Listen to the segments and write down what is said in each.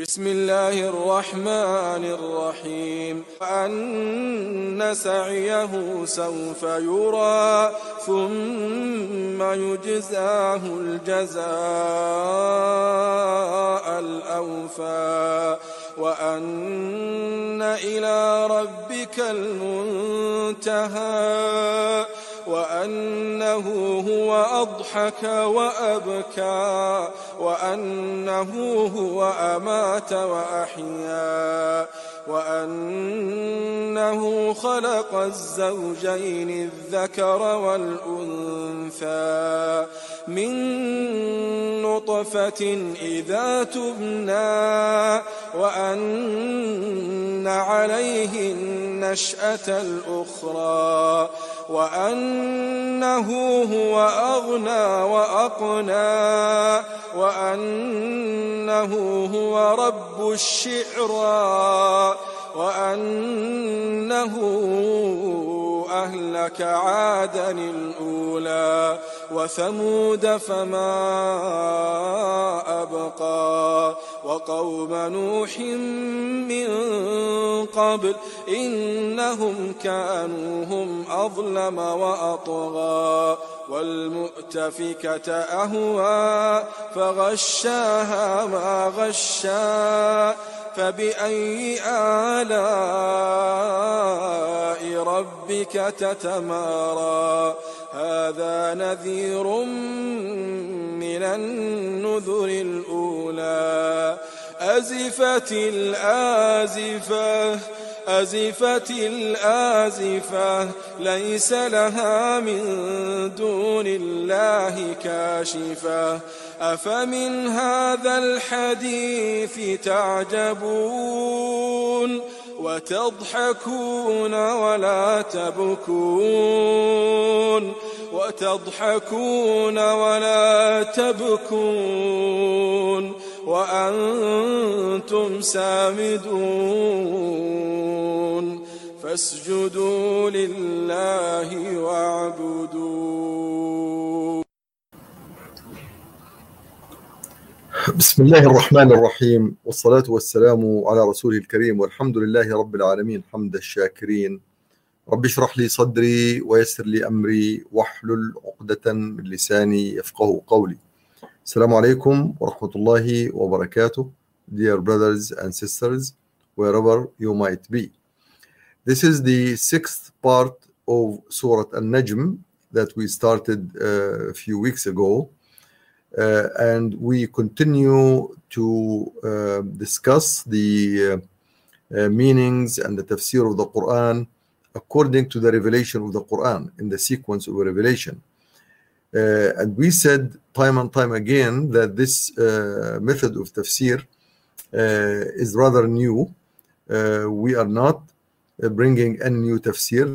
بسم الله الرحمن الرحيم. أن سعيه سوف يرى ثم يجزاه الجزاء الأوفى. وأن إلى ربك المنتهى. وأنه هو أضحك وأبكى وأنه هو أمات وأحيا وأنه خلق الزوجين الذكر والأنثى. من نطفة إذا تبنى وأن عليه النشأة الأخرى وأنه هو أغنى وأقنى وأنه هو رب الشعرى وأنه أهلك عادا الأولى وثمود فما أبقى وقوم نوح من قبل إنهم كانوا هم أظلم وأطغى والمؤتفكة أهوى فغشاها ما غشا فبأي آلاء ربك تتمارى هذا نذير من النذر الأولى. أزفت الآزفة أزفت الآزفة ليس لها من دون الله كاشفة. أفمن هذا الحديث تعجبون؟ وتضحكون ولا تبكون؟ وتضحكون ولا تبكون وأنتم سامدون فاسجدوا لله واعبدوا بسم الله الرحمن الرحيم والصلاة والسلام على رسوله الكريم والحمد لله رب العالمين حمد الشاكرين رب اشرح لي صدري ويسر لي أمري واحلل عقدة من لساني يفقه قولي السلام عليكم ورحمة الله وبركاته Dear brothers and sisters wherever you might be This is the sixth part of Surah An-Najm that we started uh, a few weeks ago uh, and we continue to uh, discuss the uh, meanings and the tafsir of the Quran according to the revelation of the Quran in the sequence of revelation. Uh, and we said time and time again that this uh, method of tafsir uh, is rather new. we are not bringing any new tafsir.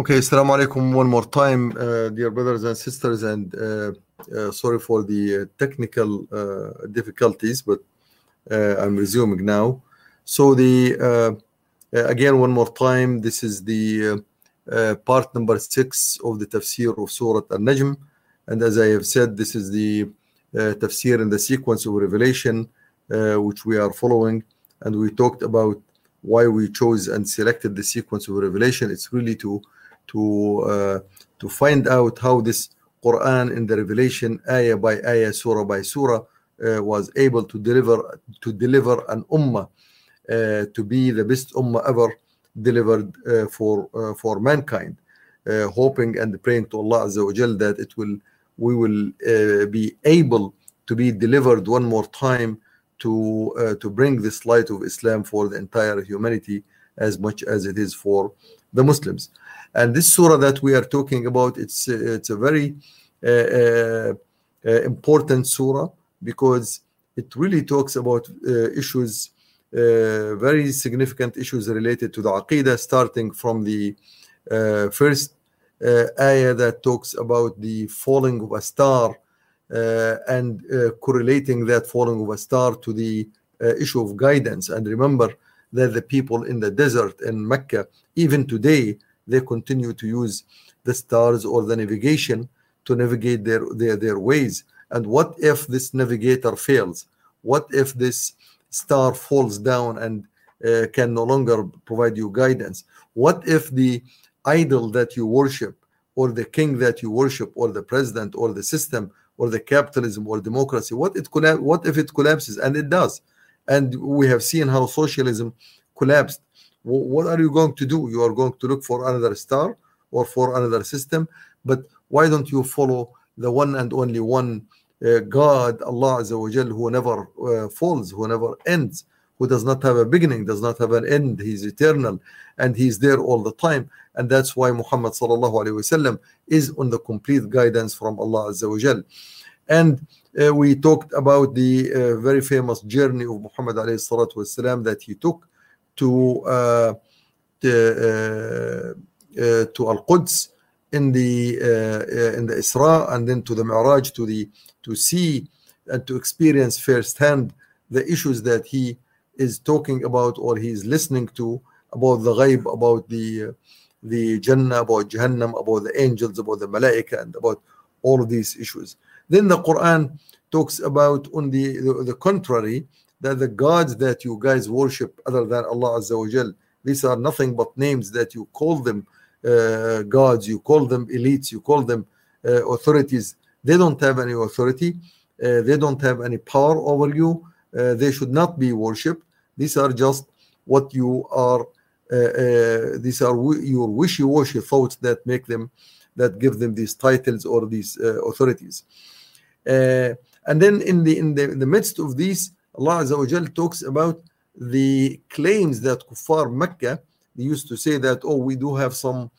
Okay, assalamu alaikum one more time, uh, dear brothers and sisters, and uh, uh, sorry for the technical difficulties, but I'm resuming now. So the again one more time, this is the part number six of the tafsir of Surah Al Najm. and as I have said, this is the tafsir in the sequence of revelation which we are following, and we talked about why we chose and selected the sequence of revelation. It's really to to uh, to find out how this Quran in the revelation, ayah by ayah, surah by surah, uh, was able to deliver to deliver an ummah uh, to be the best ummah ever delivered for for mankind. hoping and praying to Allah Azza wa Jal that it will we will be able to be delivered one more time to uh, to bring this light of Islam for the entire humanity as much as it is for the Muslims. And this surah that we are talking about, it's it's a very uh, uh, important surah because it really talks about issues uh, very significant issues related to the Aqidah, starting from the uh, first uh, ayah that talks about the falling of a star uh, and uh, correlating that falling of a star to the uh, issue of guidance. And remember that the people in the desert in Mecca, even today, they continue to use the stars or the navigation to navigate their, their, their ways. And what if this navigator fails? What if this star falls down and uh, can no longer provide you guidance? What if the idol that you worship, or the king that you worship, or the president, or the system, or the capitalism, or democracy, what it colla- what if it collapses? And it does. And we have seen how socialism collapsed. Wh- What are you going to do? You are going to look for another star or for another system. But why don't you follow the one and only one uh, God, Allah Azza wa Jal, who never uh, falls, who never ends, who does not have a beginning, does not have an end. He's eternal and He's there all the time. And that's why Muhammad sallallahu alaihi wasallam is on the complete guidance from Allah Azza wa Jal. And uh, we talked about the uh, very famous journey of Muhammad alayhi salatu wasalam that he took to uh, uh, uh, to Al Quds in the uh, uh, in the Isra and then to the Mi'raj to the to see and to experience firsthand the issues that he is talking about or he is listening to about the ghaib, about the the Jannah, about Jahannam, about the angels, about the Malaika, and about all of these issues. Then the Quran talks about on the, the, the contrary that the gods that you guys worship other than Allah Azza wa Jal, these are nothing but names that you call them uh, gods, you call them elites, you call them uh, authorities. They don't have any authority, uh, they don't have any power over you, uh, they should not be worshipped. These are just what you are, uh, uh, these are wi- your wishy washy thoughts that make them, that give them these titles or these uh, authorities. Uh, and then in the, in the in the midst of these, Allah Azza wa Jal talks about the claims that Kuffar Mecca they used to say that oh we do have some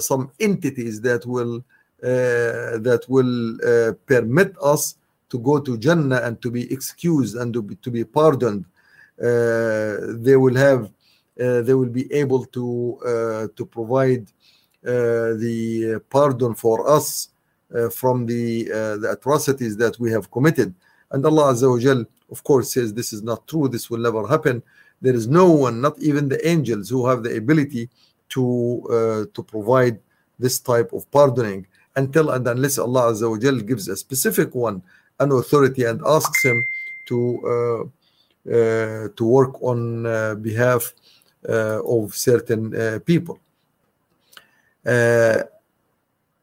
some entities that will that will uh, permit us to go to Jannah and to be excused and to be, to be pardoned. Uh, they will have uh, they will be able to uh, to provide uh, the pardon for us uh, from the uh, the atrocities that we have committed. And Allah Azza wa Jal, of course, says this is not true. This will never happen. There is no one, not even the angels, who have the ability to uh, to provide this type of pardoning until and unless Allah Azza wa Jal gives a specific one an authority and asks him to uh, uh, to work on uh, behalf uh, of certain uh, people. Uh,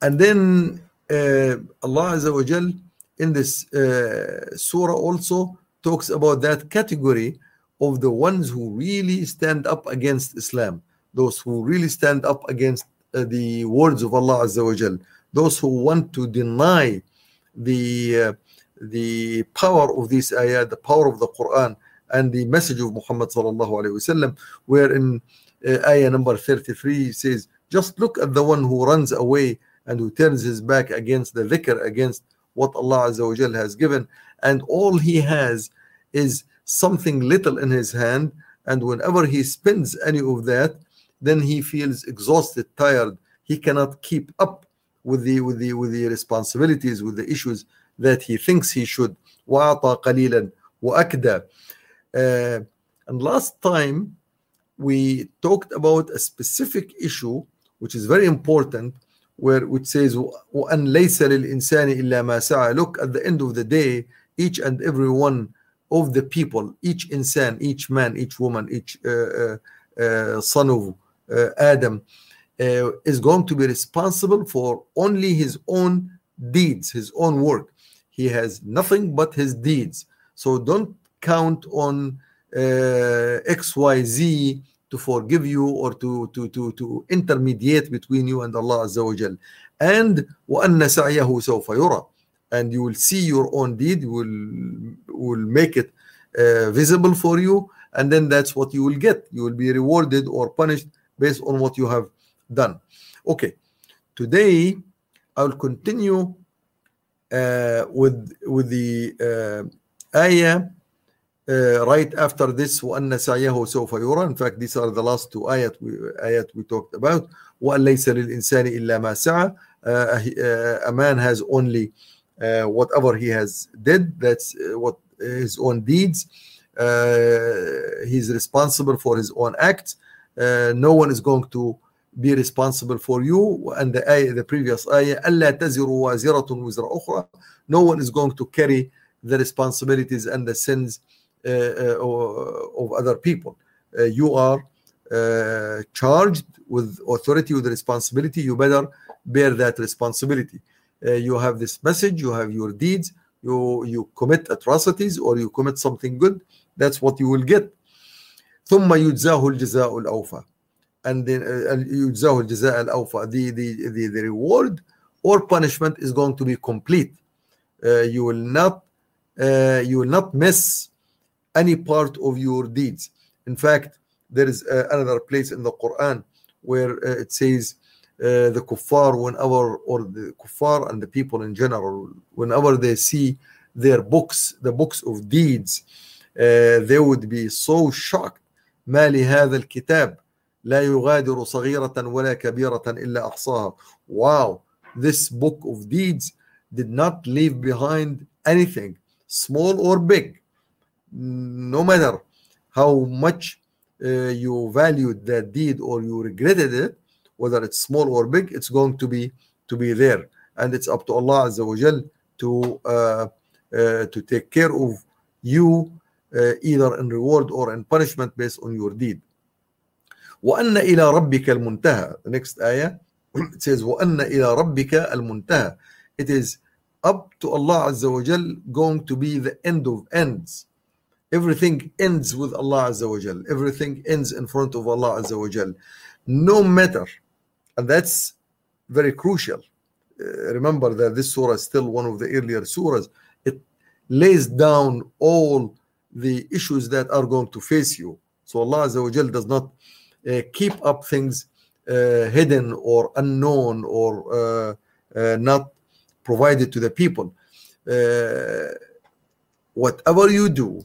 and then Allah Azza wa Jal in this surah also talks about that category of the ones who really stand up against Islam, those who really stand up against the words of Allah Azza wa Jal, those who want to deny the uh, the power of this ayah, the power of the Quran, and the message of Muhammad sallallahu alaihi wasallam, where in uh, ayah number 33 says, just look at the one who runs away and who turns his back against the dhikr, against what Allah Azza wa Jal has given, and all he has is something little in his hand, and whenever he spends any of that, then he feels exhausted, tired. He cannot keep up with the with the with the responsibilities, with the issues that he thinks he should. وَأَعْطَى قَلِيلًا وَأَكْدَى Uh, and last time we talked about a specific issue which is very important where which says وَأَنْ لَيْسَ لِلْإِنسَانِ إِلَّا مَا سَعَى look at the end of the day each and every one of the people each insan each man each woman each uh, uh, uh, son of uh, Adam uh, is going to be responsible for only his own deeds his own work he has nothing but his deeds so don't count on uh, xyz to forgive you or to to to to intermediate between you and Allah Azza wa Jal. And وَأَنَّ سَعْيَهُ سَوْفَ يُرَى and you will see your own deed will will make it uh, visible for you and then that's what you will get you will be rewarded or punished based on what you have done okay today i will continue uh, with with the uh, ayah uh, right after this وأن سعيه سوف يرى in fact these are the last two ayat we, ayat we talked about وأن ليس للإنسان إلا ما سعى uh, uh, a man has only uh, whatever he has did that's uh, what his own deeds uh, he's responsible for his own acts uh, no one is going to be responsible for you and the ayah, the previous ayah ألا تزر وازرة وزر أخرى no one is going to carry the responsibilities and the sins uh, uh, of other people uh, you are uh, charged with authority with responsibility you better bear that responsibility uh, you have this message you have your deeds you you commit atrocities or you commit something good that's what you will get ثم يجزاه الجزاء الأوفى and then uh, يجزاه الجزاء الأوفى the, the, the, the reward or punishment is going to be complete uh, you will not uh, you will not miss any part of your deeds in fact there is uh, another place in the Quran where uh, it says uh, the kuffar whenever or the kuffar and the people in general whenever they see their books the books of deeds uh, they would be so shocked ما لهذا الكتاب لا يغادر صغيرة ولا كبيرة إلا أحصاها wow this book of deeds did not leave behind anything small or big no matter how much uh, you valued that deed or you regretted it whether it's small or big it's going to be to be there and it's up to Allah Azza wa Jal to uh, uh, to take care of you uh, either in reward or in punishment based on your deed وأن إلى ربك المنتهى the next ayah it says وأن إلى ربك المنتهى it is up to Allah Azza wa Jal going to be the end of ends everything ends with Allah Azza wa Jal everything ends in front of Allah Azza wa Jal no matter and that's very crucial Uh, remember that this surah is still one of the earlier surahs it lays down all the issues that are going to face you so Allah Azza wa Jal does not uh, keep up things uh, hidden or unknown or uh, uh, not provided to the people. Uh, whatever you do,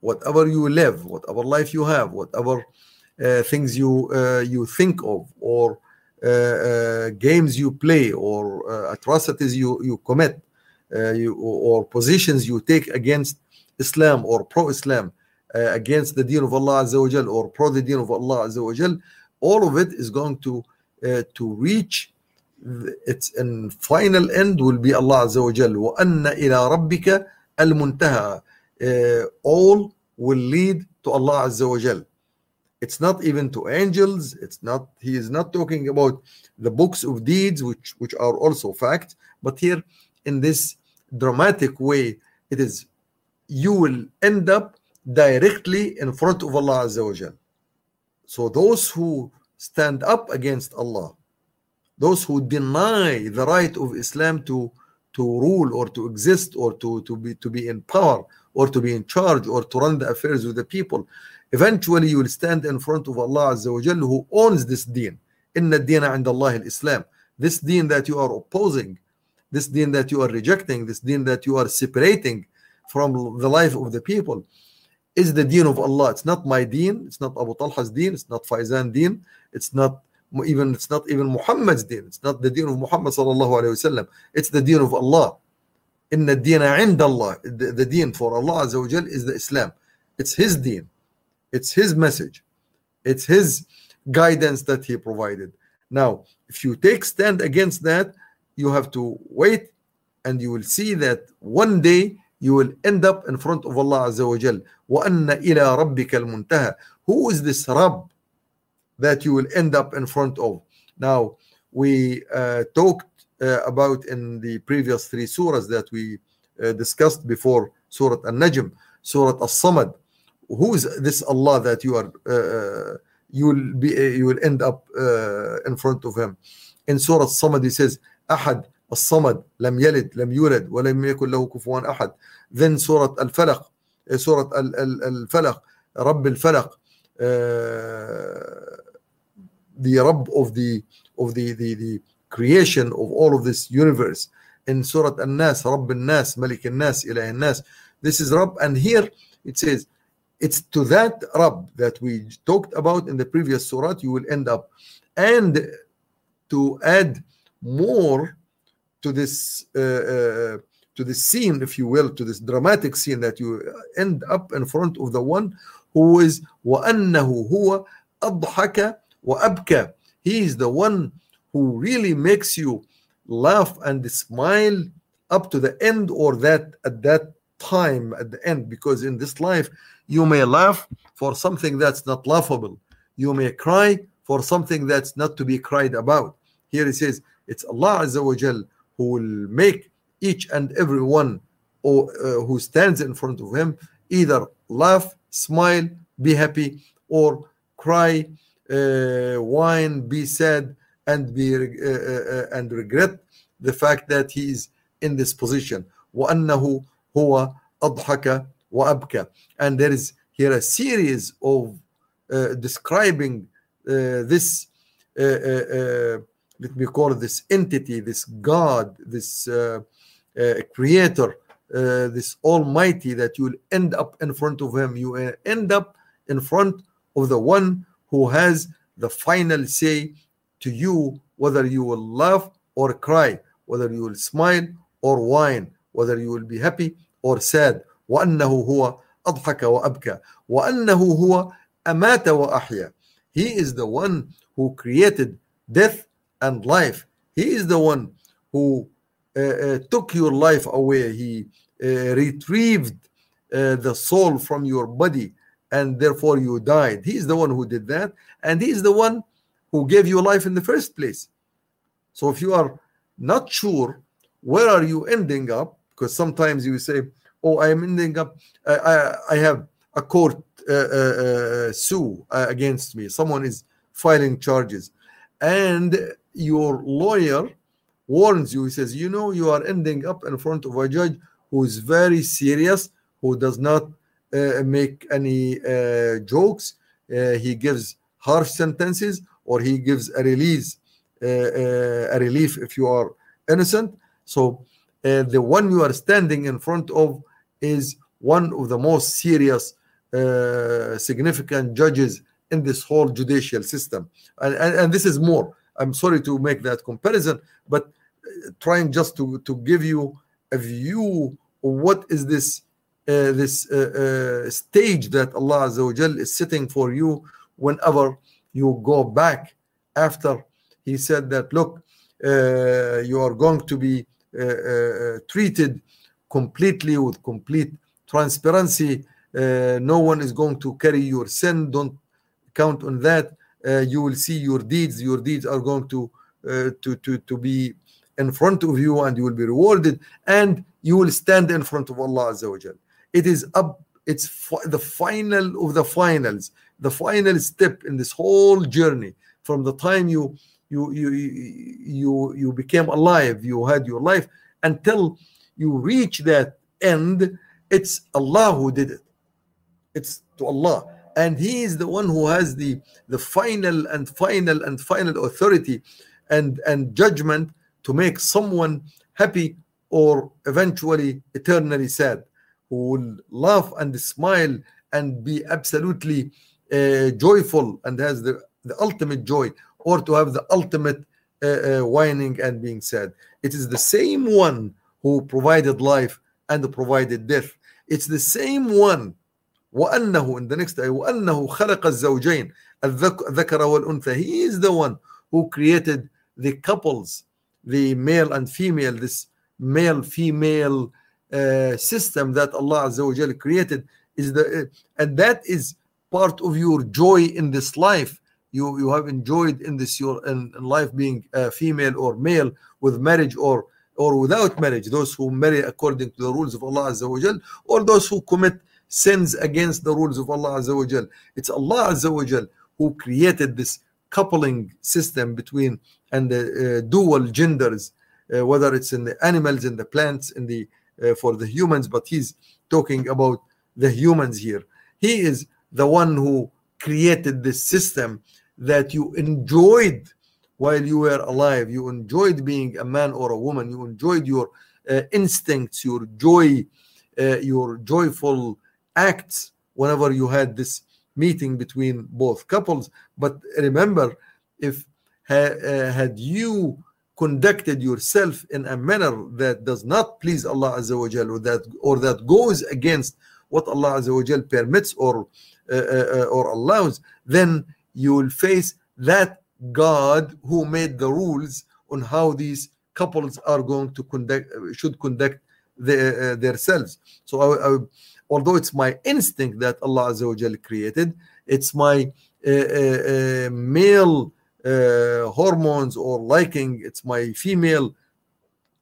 whatever you live, whatever life you have, whatever uh, things you uh, you think of, or uh, uh, games you play, or uh, atrocities you you commit, uh, you, or positions you take against Islam or pro-Islam, uh, against the deen of Allah Azza wa Jal or pro the deen of Allah Azza wa Jal, all of it is going to uh, to reach th- its in final end will be Allah Azza wa Jal. وَأَنَّ إِلَى رَبِّكَ الْمُنْتَهَى Uh, all will lead to Allah Azza wa Jal. It's not even to angels. It's not. He is not talking about the books of deeds, which which are also fact. But here, in this dramatic way, it is you will end up directly in front of Allah Azza wa Jal. So those who stand up against Allah, those who deny the right of Islam to to rule or to exist or to to be to be in power or to be in charge or to run the affairs of the people, eventually you will stand in front of Allah Azza wa Jal who owns this deen. Dina and Allah Islam. This deen that you are opposing, this deen that you are rejecting, this deen that you are separating from the life of the people is the deen of Allah. It's not my deen. It's not Abu Talha's deen. It's not Faizan deen. It's not even it's not even Muhammad's deen. It's not the deen of Muhammad sallallahu alaihi wasallam. It's the deen of Allah. In the deen عند Allah. The, the deen for Allah Azza wa Jal is the Islam. It's His deen. It's His message. It's His guidance that He provided. Now, if you take stand against that, you have to wait, and you will see that one day you will end up in front of Allah Azza wa Jal. وَأَنَّ إِلَى رَبِّكَ الْمُنْتَهَى Who is this Rabb that you will end up in front of? Now, we uh, talked uh, about in the previous three surahs that we uh, discussed before Surah An-Najm, Surah As-Samad. Who is this Allah that you are uh, you will be you will end up uh, in front of him? In Surah As-Samad, he says, أحد الصمد لم يلد لم يولد ولم يكن له كفوا أحد then سورة الفلق سورة ال- ال- الفلق رب الفلق uh, the Rabb of the of the, the the creation of all of this universe in Surah An-Nas رب الناس ملك الناس إله الناس this is Rabb and here it says it's to that Rabb that we talked about in the previous surah you will end up and to add more to this uh, uh, to the scene if you will to this dramatic scene that you end up in front of the one who is وأنه هو أضحك وأبكى he is the one who really makes you laugh and smile up to the end or that at that time at the end because in this life you may laugh for something that's not laughable you may cry for something that's not to be cried about here it says it's allah Azza wa Jal who will make each and every one or, uh, who stands in front of him either laugh smile be happy or cry uh, whine be sad and be uh, uh, and regret the fact that he is in this position وأنه هو أضحك وأبكى and there is here a series of uh, describing uh, this uh, uh, let me call it this entity this God this creator this almighty that you will end up in front of him you end up in front of the one who has the final say to you whether you will laugh or cry whether you will smile or whine whether you will be happy or sad وأنه هو أضحك وأبكى وأنه هو أمات وأحيا He is the one who created death and life. He is the one who uh, uh, took your life away. He uh, retrieved uh, the soul from your body and therefore you died. He is the one who did that. And he is the one who gave you life in the first place. So if you are not sure where are you ending up, because sometimes you say, oh, I am ending up, I, I, I have a court uh, uh, sue against me. Someone is filing charges. And your lawyer warns you, he says, you know, you are ending up in front of a judge who is very serious, who does not uh, make any uh, jokes. Uh, he gives harsh sentences or he gives a release, a relief if you are innocent. So the one you are standing in front of is one of the most serious, significant judges in this whole judicial system. And, and, and, this is more. I'm sorry to make that comparison, but trying just to, to give you a view of what is this uh, this uh, uh, stage that Allah is sitting for you whenever you go back after he said that look uh, you are going to be uh, uh, treated completely with complete transparency. No one is going to carry your sin. Don't count on that Uh, you will see your deeds. Your deeds are going to uh, to to to be in front of you and you will be rewarded and you will stand in front of Allah Azza wa Jal. It is up it's fi- the final of the finals the final step in this whole journey. From the time you you you you you became alive you had your life until you reach that end it's allah who did it. It's to allah and he is the one who has the the final and final and final authority and and judgment to make someone happy or eventually eternally sad who will laugh and smile and be absolutely uh, joyful and has the, the ultimate joy or to have the ultimate uh, uh, whining and being sad. It is the same one who provided life and provided death. It's the same one وأنه in the next ayah وأنه خلق الزوجين الذكر والأنثى he is the one who created the couples the male and female this male female uh, system that Allah Azza wa Jalla created is the uh, and that is part of your joy in this life you you have enjoyed in this your in, in life being uh, female or male with marriage or or without marriage those who marry according to the rules of Allah Azza wa Jal or those who commit sins against the rules of Allah Azza wa Jal it's Allah Azza wa Jal who created this coupling system between and the uh, dual genders uh, whether it's in the animals in the plants in the uh, for the humans, but he's talking about the humans here. He is the one who created this system that you enjoyed while you were alive. You enjoyed being a man or a woman. You enjoyed your uh, instincts, your joy, uh, your joyful acts whenever you had this meeting between both couples. But remember, if ha- uh, had you conducted yourself in a manner that does not please Allah Azza wa Jal or that or that goes against what Allah Azza wa Jal permits or uh, uh, or allows, then you will face that God who made the rules on how these couples are going to conduct should conduct their, uh, themselves. So, I, I, although it's my instinct that Allah Azza wa Jal created, it's my uh, uh, male uh, hormones or liking, it's my female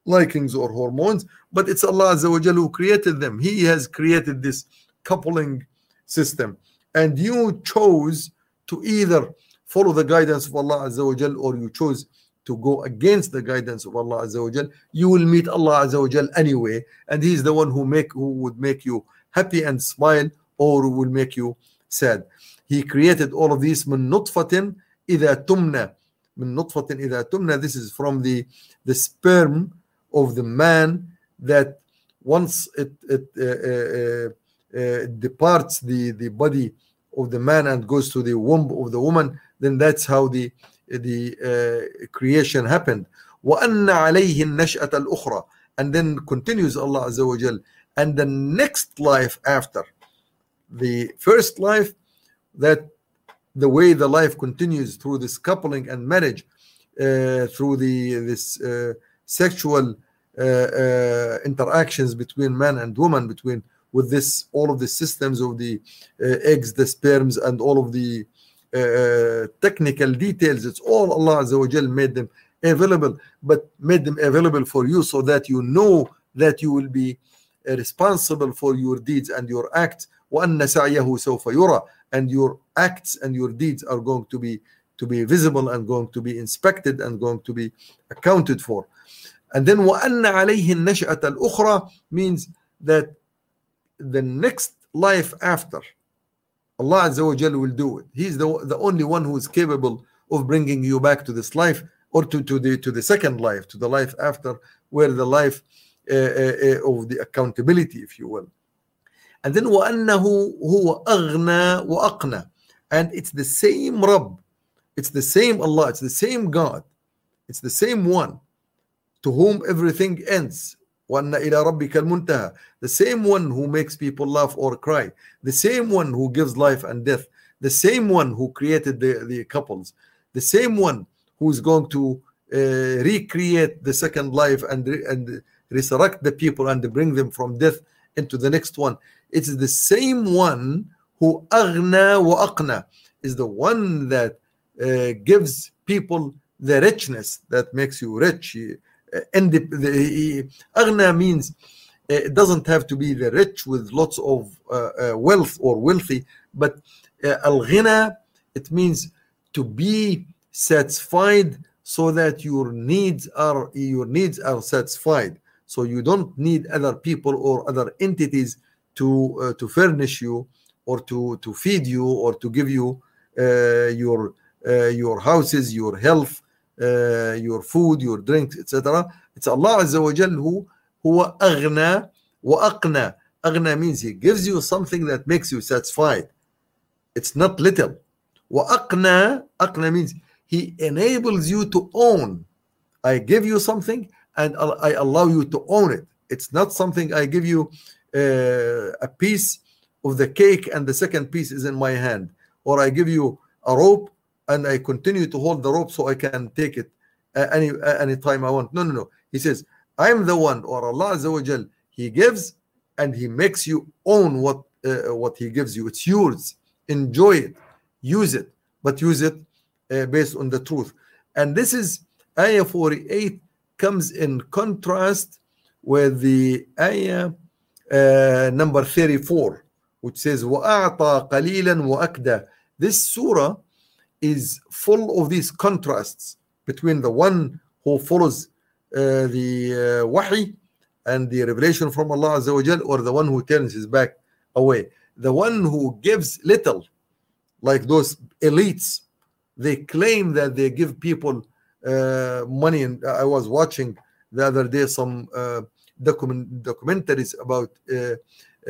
likings or hormones, but it's Allah Azza wa Jal who created them. He has created this coupling system, and you chose to either follow the guidance of Allah Azza wa Jal or you chose to go against the guidance of Allah Azza wa Jal, you will meet Allah Azza wa Jal anyway, and He's the one who make who would make you happy and smile or will make you sad. He created all of these من نطفة إذا تمنى من نطفة إذا تمنى this is from the the sperm of the man that once it it uh, uh, uh, departs the the body of the man and goes to the womb of the woman then that's how the the uh, creation happened وأن عليه النشأة الأخرى and then continues Allah Azza wa Jal and the next life after. The first life that the way the life continues through this coupling and marriage uh, through the this uh, sexual uh, uh, interactions between man and woman between with this all of the systems of the uh, eggs the sperms and all of the uh, technical details it's all Allah made them available but made them available for you so that you know that you will be responsible for your deeds and your acts وأن سعيه سوف يرى and your acts and your deeds are going to be to be visible and going to be inspected and going to be accounted for and then وأن عليه النشأة الأخرى means that the next life after Allah Azza wa Jal will do it he's the, the only one who is capable of bringing you back to this life or to, to the to the second life to the life after where the life uh, uh, of the accountability if you will and then وأنه هو أغنى وأقنى and it's the same Rabb it's the same Allah it's the same God it's the same one to whom everything ends وأن إلى ربك المنتهى the same one who makes people laugh or cry the same one who gives life and death the same one who created the, the couples the same one who's going to uh, recreate the second life and and resurrect the people and bring them from death into the next one. It's the same one who aghna wa aqna is the one that uh, gives people the richness that makes you rich. Uh, and the, the aghna means uh, it doesn't have to be the rich with lots of uh, uh, wealth or wealthy, but uh, al ghina it means to be satisfied so that your needs are your needs are satisfied so you don't need other people or other entities to uh, to furnish you or to to feed you or to give you uh, your uh, your houses your health uh, your food your drinks etc it's Allah Azza wa Jal who هو أغنى وأقنى أغنى means he gives you something that makes you satisfied it's not little وأقنى أقنى means he enables you to own I give you something and I allow you to own it. It's not something I give you uh, a piece of the cake and the second piece is in my hand. Or I give you a rope and I continue to hold the rope so I can take it uh, any uh, any time I want. No no no. He says I'm the one or Allah Azza wa Jal he gives and he makes you own what uh, what he gives you. It's yours. Enjoy it. Use it. But use it uh, based on the truth. And this is ayah 48 comes in contrast with the ayah uh, number 34 which says وَأَعْطَى قَلِيلًا وَأَكْدَى this surah is full of these contrasts between the one who follows uh, the uh, wahi and the revelation from Allah Azza wa Jal or the one who turns his back away the one who gives little like those elites they claim that they give people uh, money and I was watching the other day some uh, document documentaries about uh,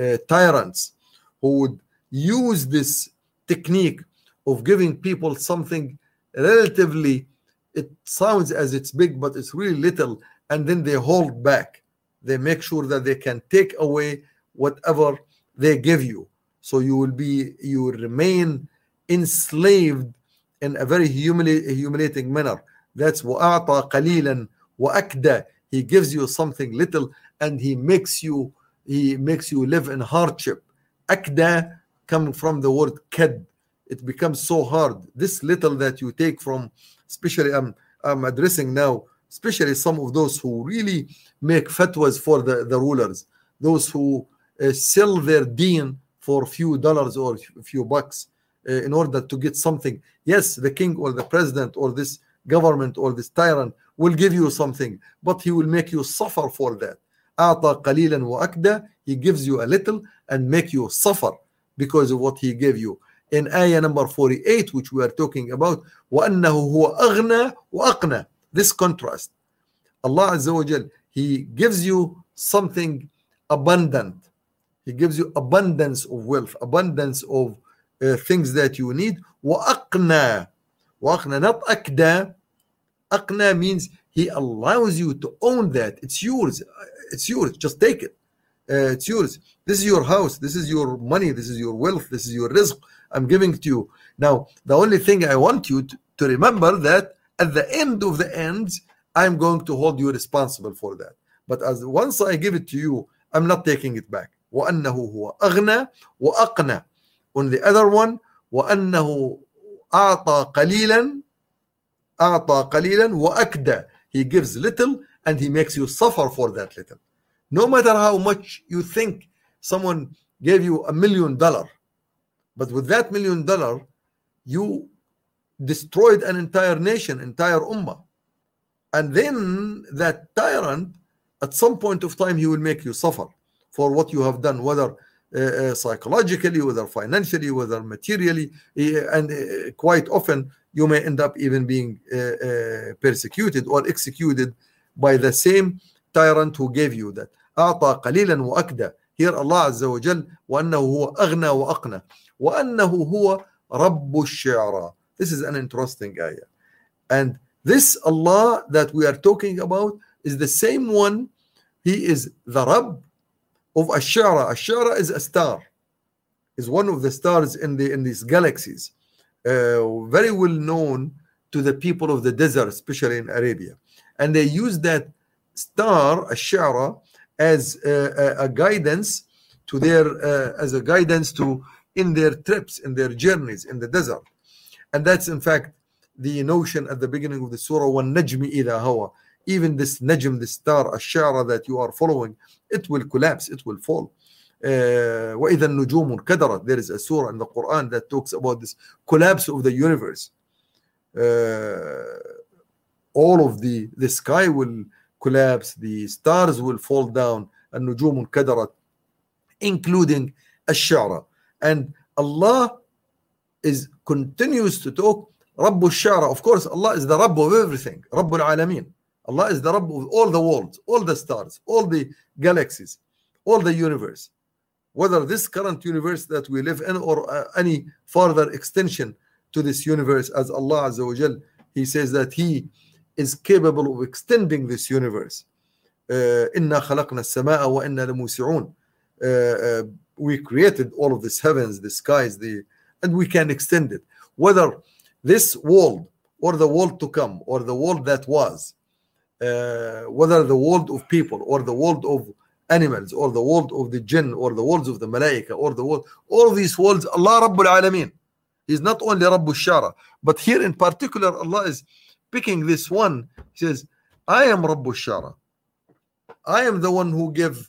uh, tyrants who would use this technique of giving people something relatively it sounds as it's big but it's really little and then they hold back. They make sure that they can take away whatever they give you. So you will be you will remain enslaved in a very humili- humiliating manner that's وأعطى قليلا وأكدى he gives you something little and he makes you he makes you live in hardship أكدى coming from the word كد it becomes so hard this little that you take from especially I'm I'm addressing now especially some of those who really make fatwas for the, the rulers those who uh, sell their deen for a few dollars or a few bucks uh, in order to get something yes the king or the president or this government or this tyrant will give you something but he will make you suffer for that أعطى قليلا وأكدى he gives you a little and make you suffer because of what he gave you in ayah number 48 which we are talking about وأنه هو أغنى وأقنى this contrast Allah Azza wa Jal he gives you something abundant he gives you abundance of wealth abundance of uh, things that you need وأقنى وأقنى أقنى أَقْنَأْ means he allows you to own that. It's yours. It's yours. Just take it. Uh, it's yours. This is your house. This is your money. This is your wealth. This is your rizq I'm giving to you. Now the only thing I want you to, to remember that at the end of the ends I'm going to hold you responsible for that. But as once I give it to you I'm not taking it back. وأنه هو أغنى وأقنى. On the other one. وأنه أعطى قليلا أعطى قليلا وأكدى he gives little and he makes you suffer for that little no matter how much you think someone gave you a million dollar but with that million dollar you destroyed an entire nation entire ummah and then that tyrant at some point of time he will make you suffer for what you have done whether uh, uh, psychologically whether financially whether materially uh, and uh, quite often you may end up even being uh, uh, persecuted or executed by the same tyrant who gave you that أعطى قليلا وأكدى here Allah عز وجل وأنه هو أغنى وأقنى وأنه هو رب الشعراء this is an interesting ayah and this Allah that we are talking about is the same one he is the Rabb of Ashara. Ashara is a star, is one of the stars in the in these galaxies, uh, very well known to the people of the desert, especially in Arabia, and they use that star Ashara as a, a, a guidance to their uh, as a guidance to in their trips, in their journeys in the desert, and that's in fact the notion at the beginning of the surah, "Wan Najmi Idha Hawa." even this najm, this star, ashara that you are following, it will collapse, it will fall. Uh, وَإِذَا النُّجُومُ انْكَدَرَتْ There is a surah in the Quran that talks about this collapse of the universe. Uh, all of the, the sky will collapse, the stars will fall down, النُّجُومُ انْكَدَرَتْ including ashara. And Allah is continues to talk رب الشعرى of course Allah is the Rabb of everything رب العالمين Allah is the Rabb of all the worlds all the stars all the galaxies all the universe whether this current universe that we live in or uh, any further extension to this universe as Allah Azza wa Jal he says that he is capable of extending this universe إنا خلقنا السماء وإنا لموسعون we created all of these heavens the skies the and we can extend it whether this world or the world to come or the world that was uh, whether the world of people or the world of animals or the world of the jinn or the worlds of the malaika or the world all these worlds Allah Rabbul Alameen He's not only Rabbul Shara but here in particular Allah is picking this one. He says I am Rabbul Shara. I am the one who give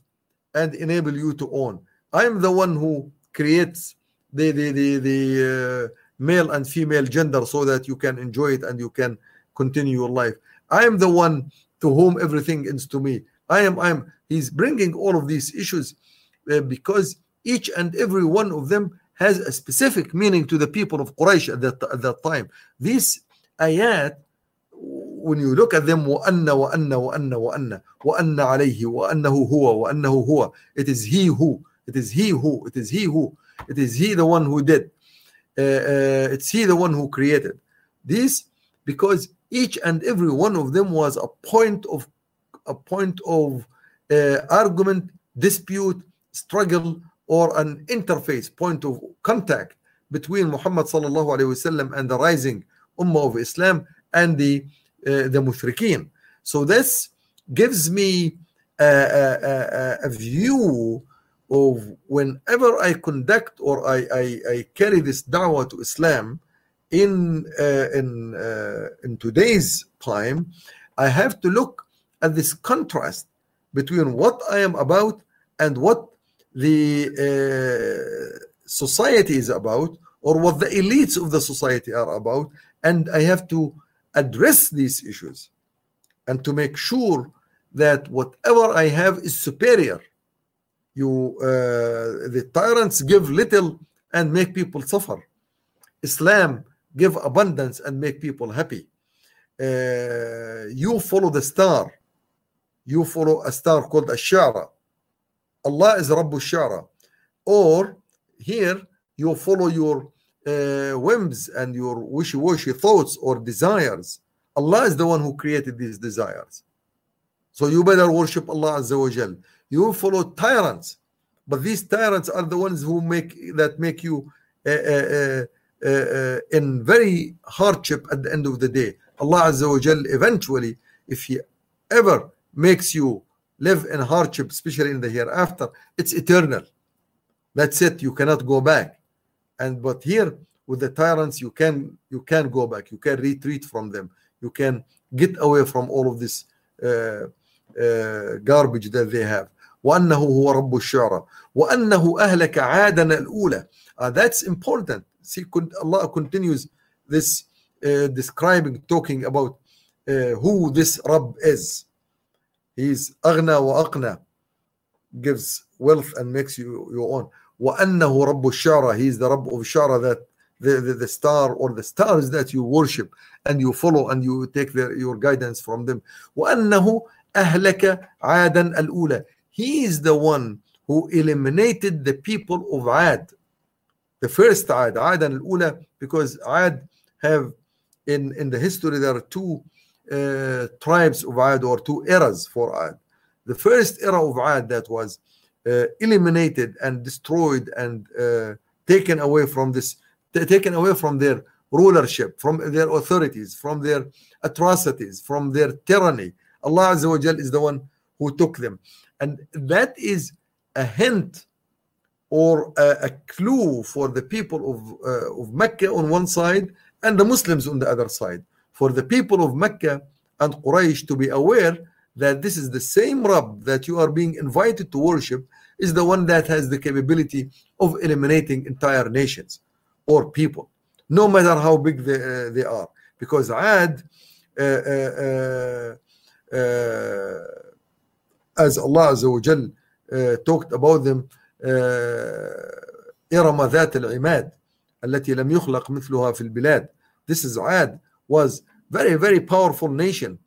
and enable you to own. I am the one who creates the the the, the uh, male and female gender so that you can enjoy it and you can continue your life i am the one to whom everything is to me i am i am he's bringing all of these issues uh, because each and every one of them has a specific meaning to the people of Quraysh at that, at that time these ayat when you look at them وأن وأن وأن وأن وأن عليه وأنه هو وأنه هو it is he who it is he who it is he who It is He the one who did. Uh, uh, it's He the one who created. This because each and every one of them was a point of a point of uh, argument, dispute, struggle, or an interface, point of contact between Muhammad sallallahu alaihi wasallam and the rising ummah of Islam and the uh, the mushrikeen. So this gives me a, a, a, view of whenever I conduct or I, I, I carry this da'wah to Islam in uh, in uh, in today's time, I have to look at this contrast between what I am about and what the uh, society is about or what the elites of the society are about. And i have to address these issues and to make sure that whatever i have is superior. You uh, the tyrants give little and make people suffer. Islam give abundance and make people happy uh, you follow the star you follow a star called Ash-Sha'ra. Allah is Rabbu Shara. Or here you follow your uh, whims and your wishy-washy thoughts or desires. Allah is the one who created these desires. So you better worship Allah Azza wa Jal. You follow tyrants, but these tyrants are the ones who make that make you uh, uh, uh in very hardship at the end of the day. Allah Azza wa Jal eventually, if He ever makes you live in hardship, especially in the hereafter, it's eternal. That's it. You cannot go back. And but here with the tyrants, you can you can go back. You can retreat from them. You can get away from all of this uh, uh, garbage that they have. وأنه هو رب الشعرى وأنه أهلك عادنا الأولى uh, that's important see Allah continues this uh, describing talking about uh, who this Rabb is He's أغنى وأقنى gives wealth and makes you your own وأنه رب الشعرى He is the Rabb of Shara that the, the, the star or the stars that you worship and you follow and you take their, your guidance from them وأنه أهلك عادا الأولى He is the one who eliminated the people of Ad the first Ad, Ad al-ula, because Ad have in in the history there are two uh, tribes of Ad or two eras for Ad. The first era of Ad that was uh, eliminated and destroyed and uh, taken away from this, taken away from their rulership, from their authorities, from their atrocities, from their tyranny. Allah Azza wa is the one who took them, and that is a hint or a, a clue for the people of, uh, of Mecca on one side and the Muslims on the other side for the people of Mecca and Quraysh to be aware that this is the same Rabb that you are being invited to worship is the one that has the capability of eliminating entire nations or people, no matter how big they, uh, they are. Because Ad, uh, uh, uh as Allah Azza wa Jal, uh, talked about them, إرم ذات العماد التي لم يخلق مثلها في البلاد. This is Ad was very very powerful nation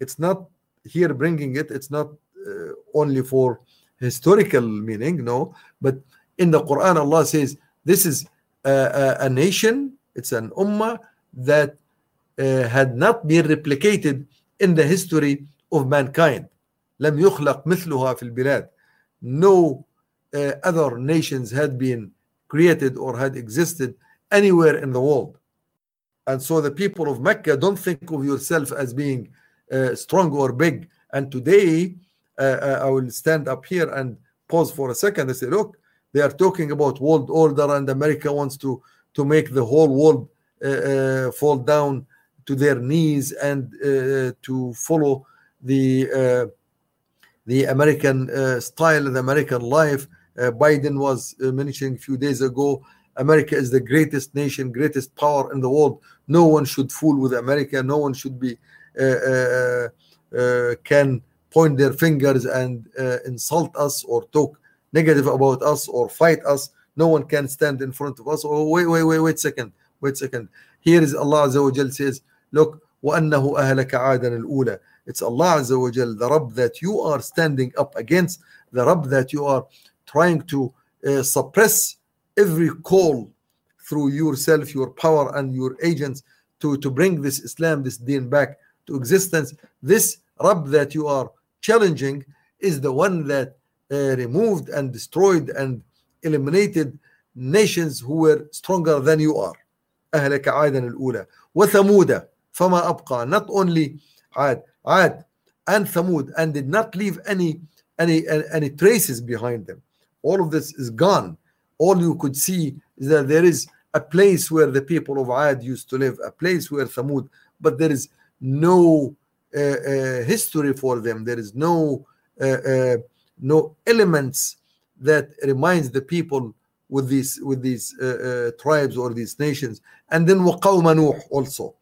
it's not here bringing it it's not uh, only for historical meaning no but in the quran allah says this is a, a, a nation it's an ummah that uh, had not been replicated in the history of mankind لم يخلق مثلها في البلاد no uh, other nations had been created or had existed anywhere in the world and so the people of Mecca don't think of yourself as being uh, strong or big. And today, uh, uh, I will stand up here and pause for a second and say, look, they are talking about world order, and America wants to to make the whole world uh, uh fall down to their knees and to follow the the American style, the American life. Biden was mentioning a few days ago America is the greatest nation, greatest power in the world. No one should fool with America. No one should be uh, uh, uh, can point their fingers and uh, insult us or talk negative about us or fight us. No one can stand in front of us. Oh, wait, wait, wait, wait a second, wait a second. Here is Allah Azza wa Jal says, look, وأنه أهلك عادا الأولى. It's Allah Azza wa Jal, the Rabb that you are standing up against, the Rabb that you are trying to uh, suppress every call through yourself, your power, and your agents to, to bring this Islam, this deen back to existence. This Rabb that you are challenging is the one that uh, removed and destroyed and eliminated nations who were stronger than you are. أهلك عادا الأولى وثمود فما أبقى not only عاد عاد and Thamud and did not leave any any any traces behind them. All of this is gone. All you could see is that there is a place where the people of Ad used to live, a place where Thamud, but there is no uh, uh, history for them. There is no uh, uh no elements that reminds the people with these with these uh, uh, tribes or these nations. And then وقوم نوح also.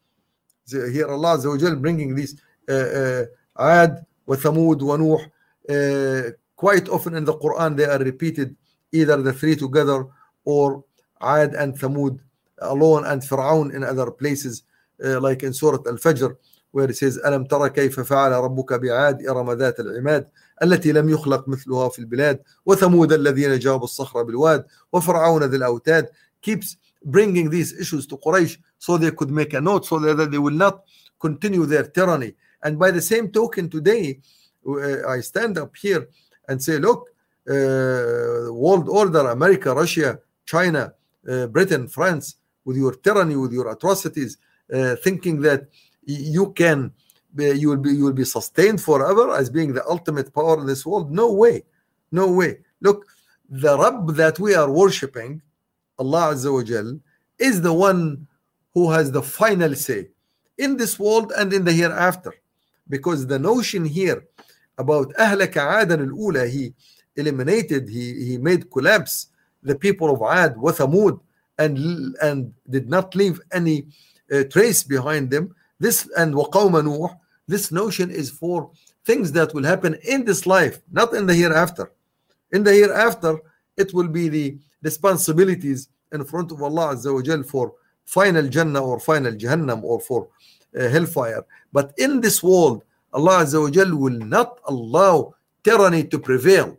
So here Allah Azza wa Jal bringing these Ad, وثمود ونوح uh, quite often in the Quran they are repeated either the three together or Ad and Thamud alone and Fir'aun in other places uh, like in Surah Al-Fajr where it says ألم ترى كيف فعل ربك بعاد إرم ذات العماد التي لم يخلق مثلها في البلاد وثمود الذين جابوا الصخر بالواد وفرعون ذي الأوتاد keeps bringing these issues to Quraysh so they could make a note so that they will not continue their tyranny and by the same token today uh, I stand up here and say look uh, world order America Russia China uh, Britain France with your tyranny with your atrocities uh, thinking that you can you will be you will be sustained forever as being the ultimate power in this world? No way. No way. Look the Rabb that we are worshipping Allah Azza wa Jal is the one who has the final say in this world and in the hereafter. Because the notion here about أهلك عادا الأولى he eliminated he, he made collapse the people of Ad وثمود and and did not leave any uh, trace behind them this and وقوم نوح this notion is for things that will happen in this life not in the hereafter in the hereafter it will be the responsibilities in front of Allah Azza wa Jal for final Jannah or final Jahannam or for uh, hellfire but in this world Allah Azza will not allow tyranny to prevail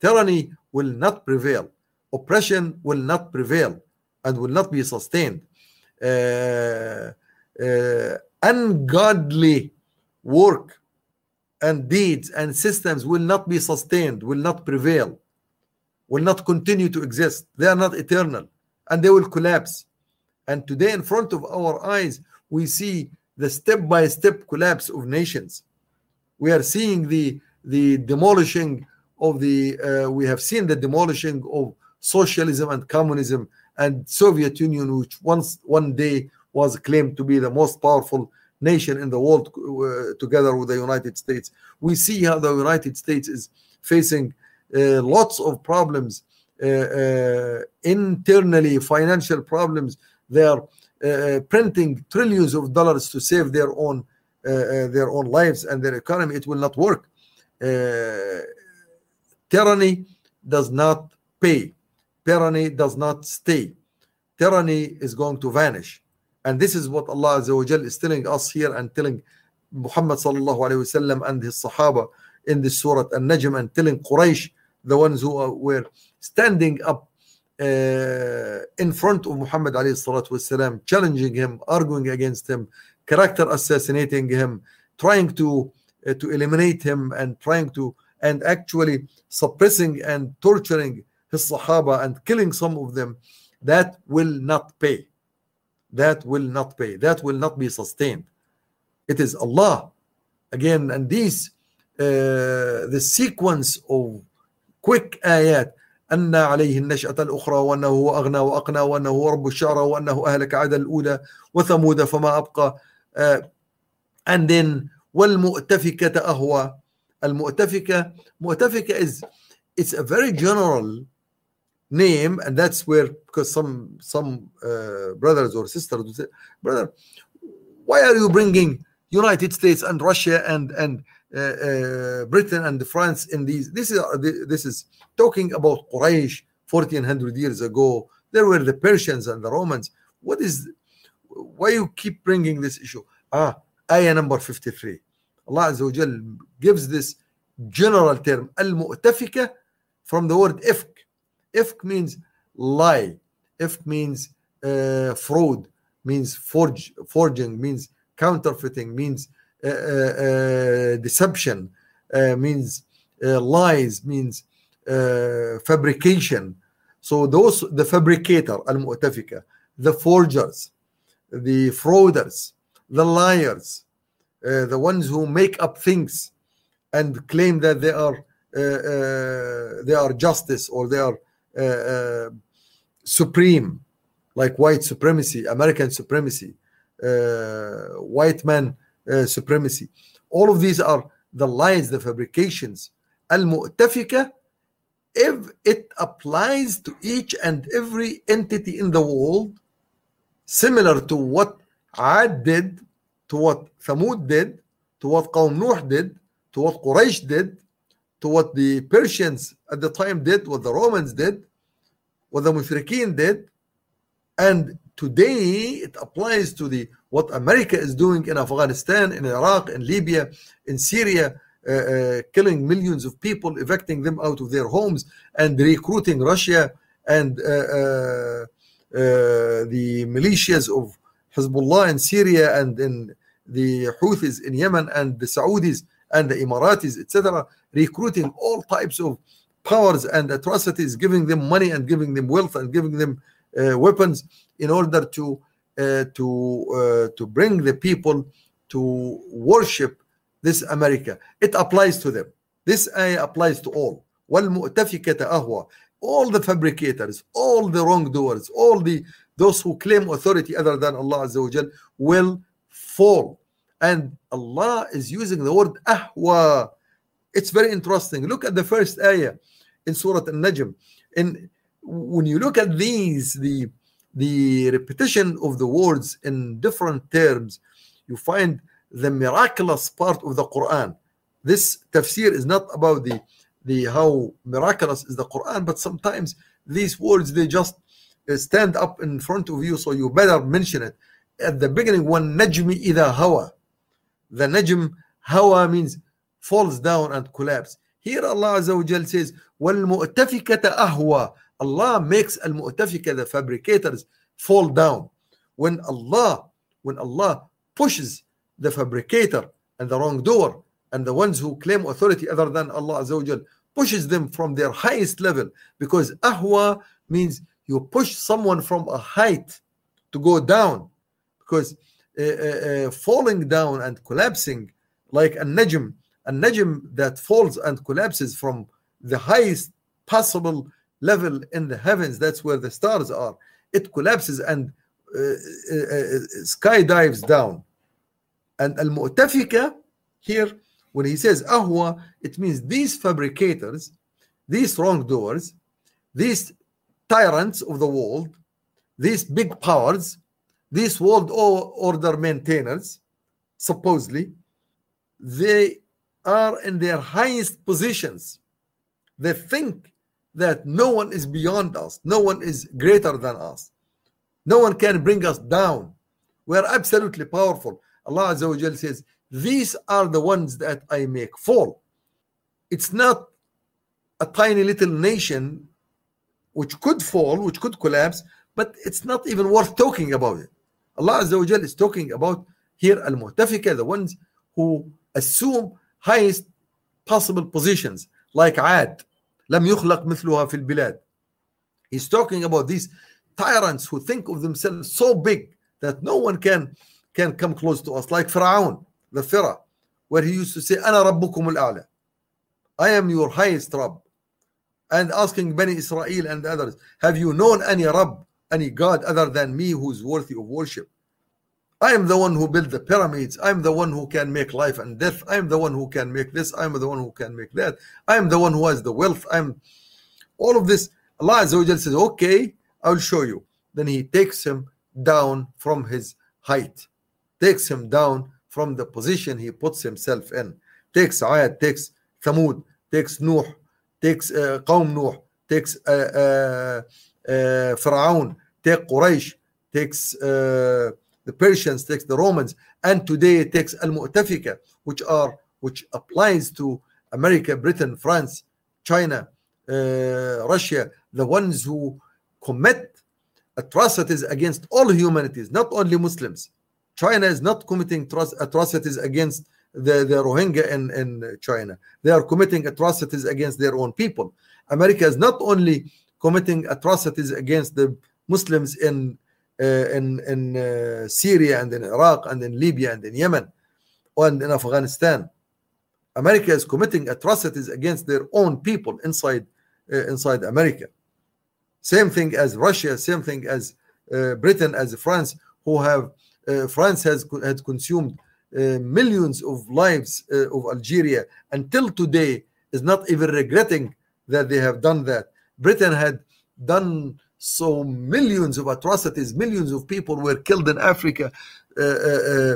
tyranny will not prevail oppression will not prevail and will not be sustained uh, uh, ungodly work and deeds and systems will not be sustained, will not prevail, will not continue to exist. They are not eternal and they will collapse. And today, in front of our eyes, we see the step by step collapse of nations. We are seeing the, the demolishing of the, uh, we have seen the demolishing of socialism and communism and Soviet Union, which once one day was claimed to be the most powerful nation in the world uh, together with the United States. We see how the United States is facing uh, lots of problems uh, uh internally, financial problems. They are uh, printing trillions of dollars to save their own uh, their own lives and their economy. It will not work. tyranny does not pay. Tyranny does not stay. Tyranny is going to vanish and this is what Allah Azza is telling us here and telling Muhammad sallallahu alayhi wasallam and his Sahaba in this Surah An-Najm and telling Quraysh, the ones who were standing up uh, in front of Muhammad alayhi salatu wasalam, challenging him, arguing against him, character assassinating him, trying to uh, to eliminate him and trying to and actually suppressing and torturing his Sahaba and killing some of them, that will not pay. That will not pay. That will not be sustained. It is Allah. Again and these uh, the sequence of quick ayat أن عليه النشأة الأخرى وأنه هو أغنى وأقنى وأنه هو رب الشعرى وأنه أهلك عاد الأولى وثمود فما أبقى uh, and then والمؤتفكة أهوى المؤتفكة مؤتفكة is it's a very general name and that's where because some some uh, brothers or sisters would say brother why are you bringing united states and russia and and uh, uh, britain and france in these this is this is talking about quraysh 1400 years ago. There were the persians and the romans. What is why you keep bringing this issue? Ah ayah number 53 allah gives this general term al-mu'tafika from the word ifk. Ifk means lie. If means uh, fraud, means forge, forging, means counterfeiting, means uh, uh, uh, deception, uh, means uh, lies, means uh, fabrication. So those, the fabricator, al-mu'tafika, the forgers, the frauders, the liars, uh, the ones who make up things and claim that they are uh, uh, they are justice or they are uh, uh, supreme, like white supremacy, American supremacy, uh, white man uh, supremacy. All of these are the lies, the fabrications. Al-Mu'tafika, if it applies to each and every entity in the world, similar to what Ad did, to what Thamud did, to what Qawm Nuh did, to what Quraysh did, to what the Persians at the time did, what the Romans did, what the Mushrikeen did, and today it applies to the what America is doing in Afghanistan, in Iraq, in Libya, in Syria, uh, uh, killing millions of people, evicting them out of their homes, and recruiting Russia and uh, uh, uh, the militias of Hezbollah in Syria and in the Houthis in Yemen and the Saudis and the Emiratis, etc., recruiting all types of powers and atrocities, giving them money and giving them wealth and giving them weapons in order to uh, to uh, to bring the people to worship this America. It applies to them. This ayah applies to all. وَالْمُؤْتَفِكَةَ أَهْوَى All the fabricators, all the wrongdoers, all the those who claim authority other than Allah Azza wa Jal will fall. And Allah is using the word ahwa. It's very interesting. Look at the first ayah in Surah An-Najm. And when you look at these, the the repetition of the words in different terms, you find the miraculous part of the Quran. This tafsir is not about the the how miraculous is the Quran, but sometimes these words they just uh, stand up in front of you, so you better mention it. At the beginning, Wan Najmi Idha Hawa. The najm hawa means falls down and collapse. Here Allah Azza wa Jal says, Allah makes al-mu'tafika, the fabricators, fall down. When Allah, when Allah pushes the fabricator and the wrongdoer and the ones who claim authority other than Allah Azza pushes them from their highest level because ahwa means you push someone from a height to go down because uh, uh, uh, falling down and collapsing like a najm a najm that falls and collapses from the highest possible level in the heavens that's where the stars are. It collapses and uh, uh, uh, skydives down. And al-mu'tafika here when he says ahwa it means these fabricators these wrongdoers these tyrants of the world these big powers these world order maintainers supposedly they are in their highest positions. They think that no one is beyond us. No one is greater than us. No one can bring us down. We are absolutely powerful. Allah Azza wa Jal says these are the ones that i make fall. It's not a tiny little nation which could fall which could collapse but it's not even worth talking about it. Allah Azza wa Jal is talking about here al-mu'tafika the ones who assume highest possible positions like Ad لم يخلق مثلها في البلاد he's talking about these tyrants who think of themselves so big that no one can can come close to us like Pharaoh the Pharaoh where he used to say أنا ربكم الأعلى I am your highest Rabb and asking Bani Israel and others have you known any Rabb any God other than me who's worthy of worship I am the one who built the pyramids. I'm the one who can make life and death. I'm the one who can make this. I'm the one who can make that. I'm the one who has the wealth. I'm all of this. Allah Azza says, Okay, I'll show you. Then He takes him down from his height, takes him down from the position he puts himself in. Takes Ad, takes Thamud, takes Nuh, takes uh, Qawm Nuh, takes uh, uh, uh, Pharaoh, take Quraysh, takes uh, the Persians takes the Romans, and today it takes Al-Mu'tafika, which are which applies to America, Britain, France, China, uh, Russia, the ones who commit atrocities against all humanities, not only Muslims. China is not committing atrocities against the, the Rohingya in, in China. They are committing atrocities against their own people. America is not only committing atrocities against the Muslims in in in Syria and in Iraq and in Libya and in Yemen and in Afghanistan. America is committing atrocities against their own people inside inside America. Same thing as Russia, same thing as Britain, as France, who have France has had consumed millions of lives of Algeria until today is not even regretting that they have done that. Britain had done so millions of atrocities, millions of people were killed in Africa uh, uh,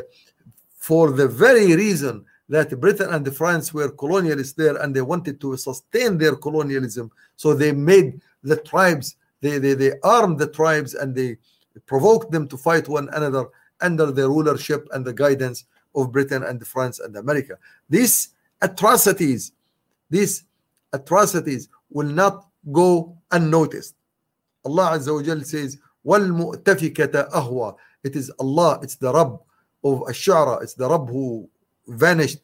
for the very reason that Britain and France were colonialists there and they wanted to sustain their colonialism. So they made the tribes, they, they, they armed the tribes and they provoked them to fight one another under the rulership and the guidance of Britain and France and America. These atrocities, these atrocities will not go unnoticed. Allah Azza wa Jal says, وَالْمُؤْتَفِكَةَ أَهْوَى It is Allah, it's the Rabb of Ash-Shara, it's the Rabb who vanished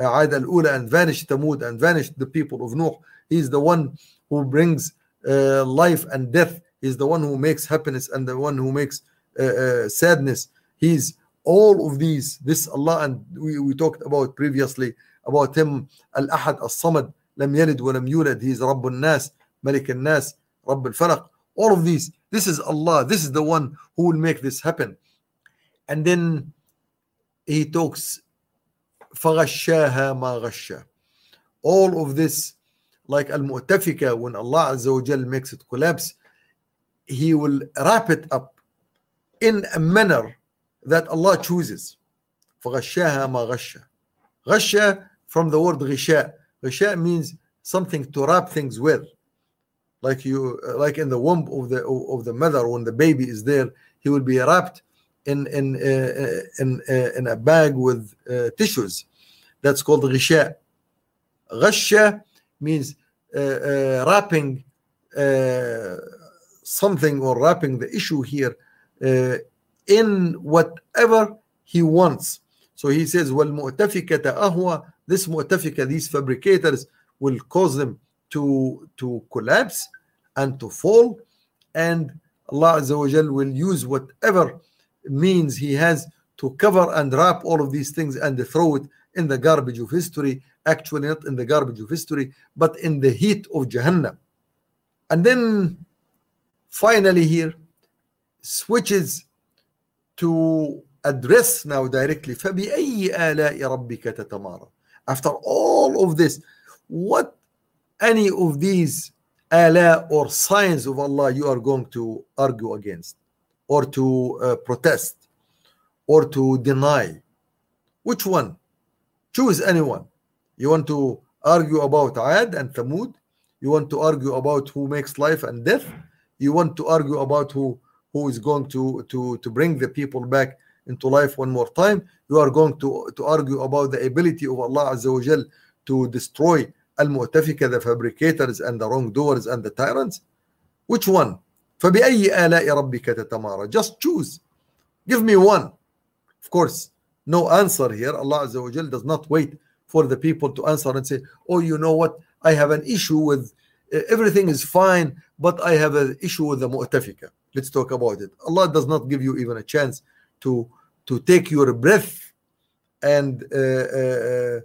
uh, Aad al-Ula and vanished Thamud and vanished the people of Nuh. He is the one who brings uh, life and death. He is the one who makes happiness and the one who makes uh, uh, sadness. He is all of these, this Allah, and we, we talked about previously about him, Al-Ahad, Al-Samad, لم يلد ولم يولد, he is رب al-Nās, Rabb al-Falaq All of these. This is Allah. This is the one who will make this happen. And then he talks فغشاها ما غشا all of this like المؤتفكة when Allah Azza wa Jal makes it collapse he will wrap it up in a manner that Allah chooses فغشاها ما غشا غشا from the word غشاء غشاء means something to wrap things with like you like in the womb of the of the mother when the baby is there he will be wrapped in in uh, in uh, in a bag with uh, tissues. That's called ghisha. Ghasha means wrapping something or wrapping the issue here in whatever he wants. So he says, وَالْمُؤْتَفِكَةَ أَهْوَى This mu'tafika, these fabricators will cause them to, to collapse and to fall and Allah Azza wa Jal will use whatever means he has to cover and wrap all of these things and throw it in the garbage of history actually not in the garbage of history but in the heat of Jahannam and then finally here switches to address now directly فبأي آلاء ربك تتمارى after all of this what any of these ala or signs of Allah you are going to argue against or to uh, protest or to deny. Which one? Choose anyone you want to argue about Ad and Thamud? You want to argue about who makes life and death? You want to argue about who who is going to to to bring the people back into life one more time? You are going to to argue about the ability of Allah Azza wa Jal to destroy al-mu'tafika the fabricators and the wrongdoers and the tyrants which one فبأي آلاء ربك تتمارى just choose give me one of course no answer here Allah Azza wa Jal does not wait for the people to answer and say oh you know what I have an issue with uh, everything is fine but I have an issue with the mu'tafika let's talk about it Allah does not give you even a chance to to take your breath and uh, uh,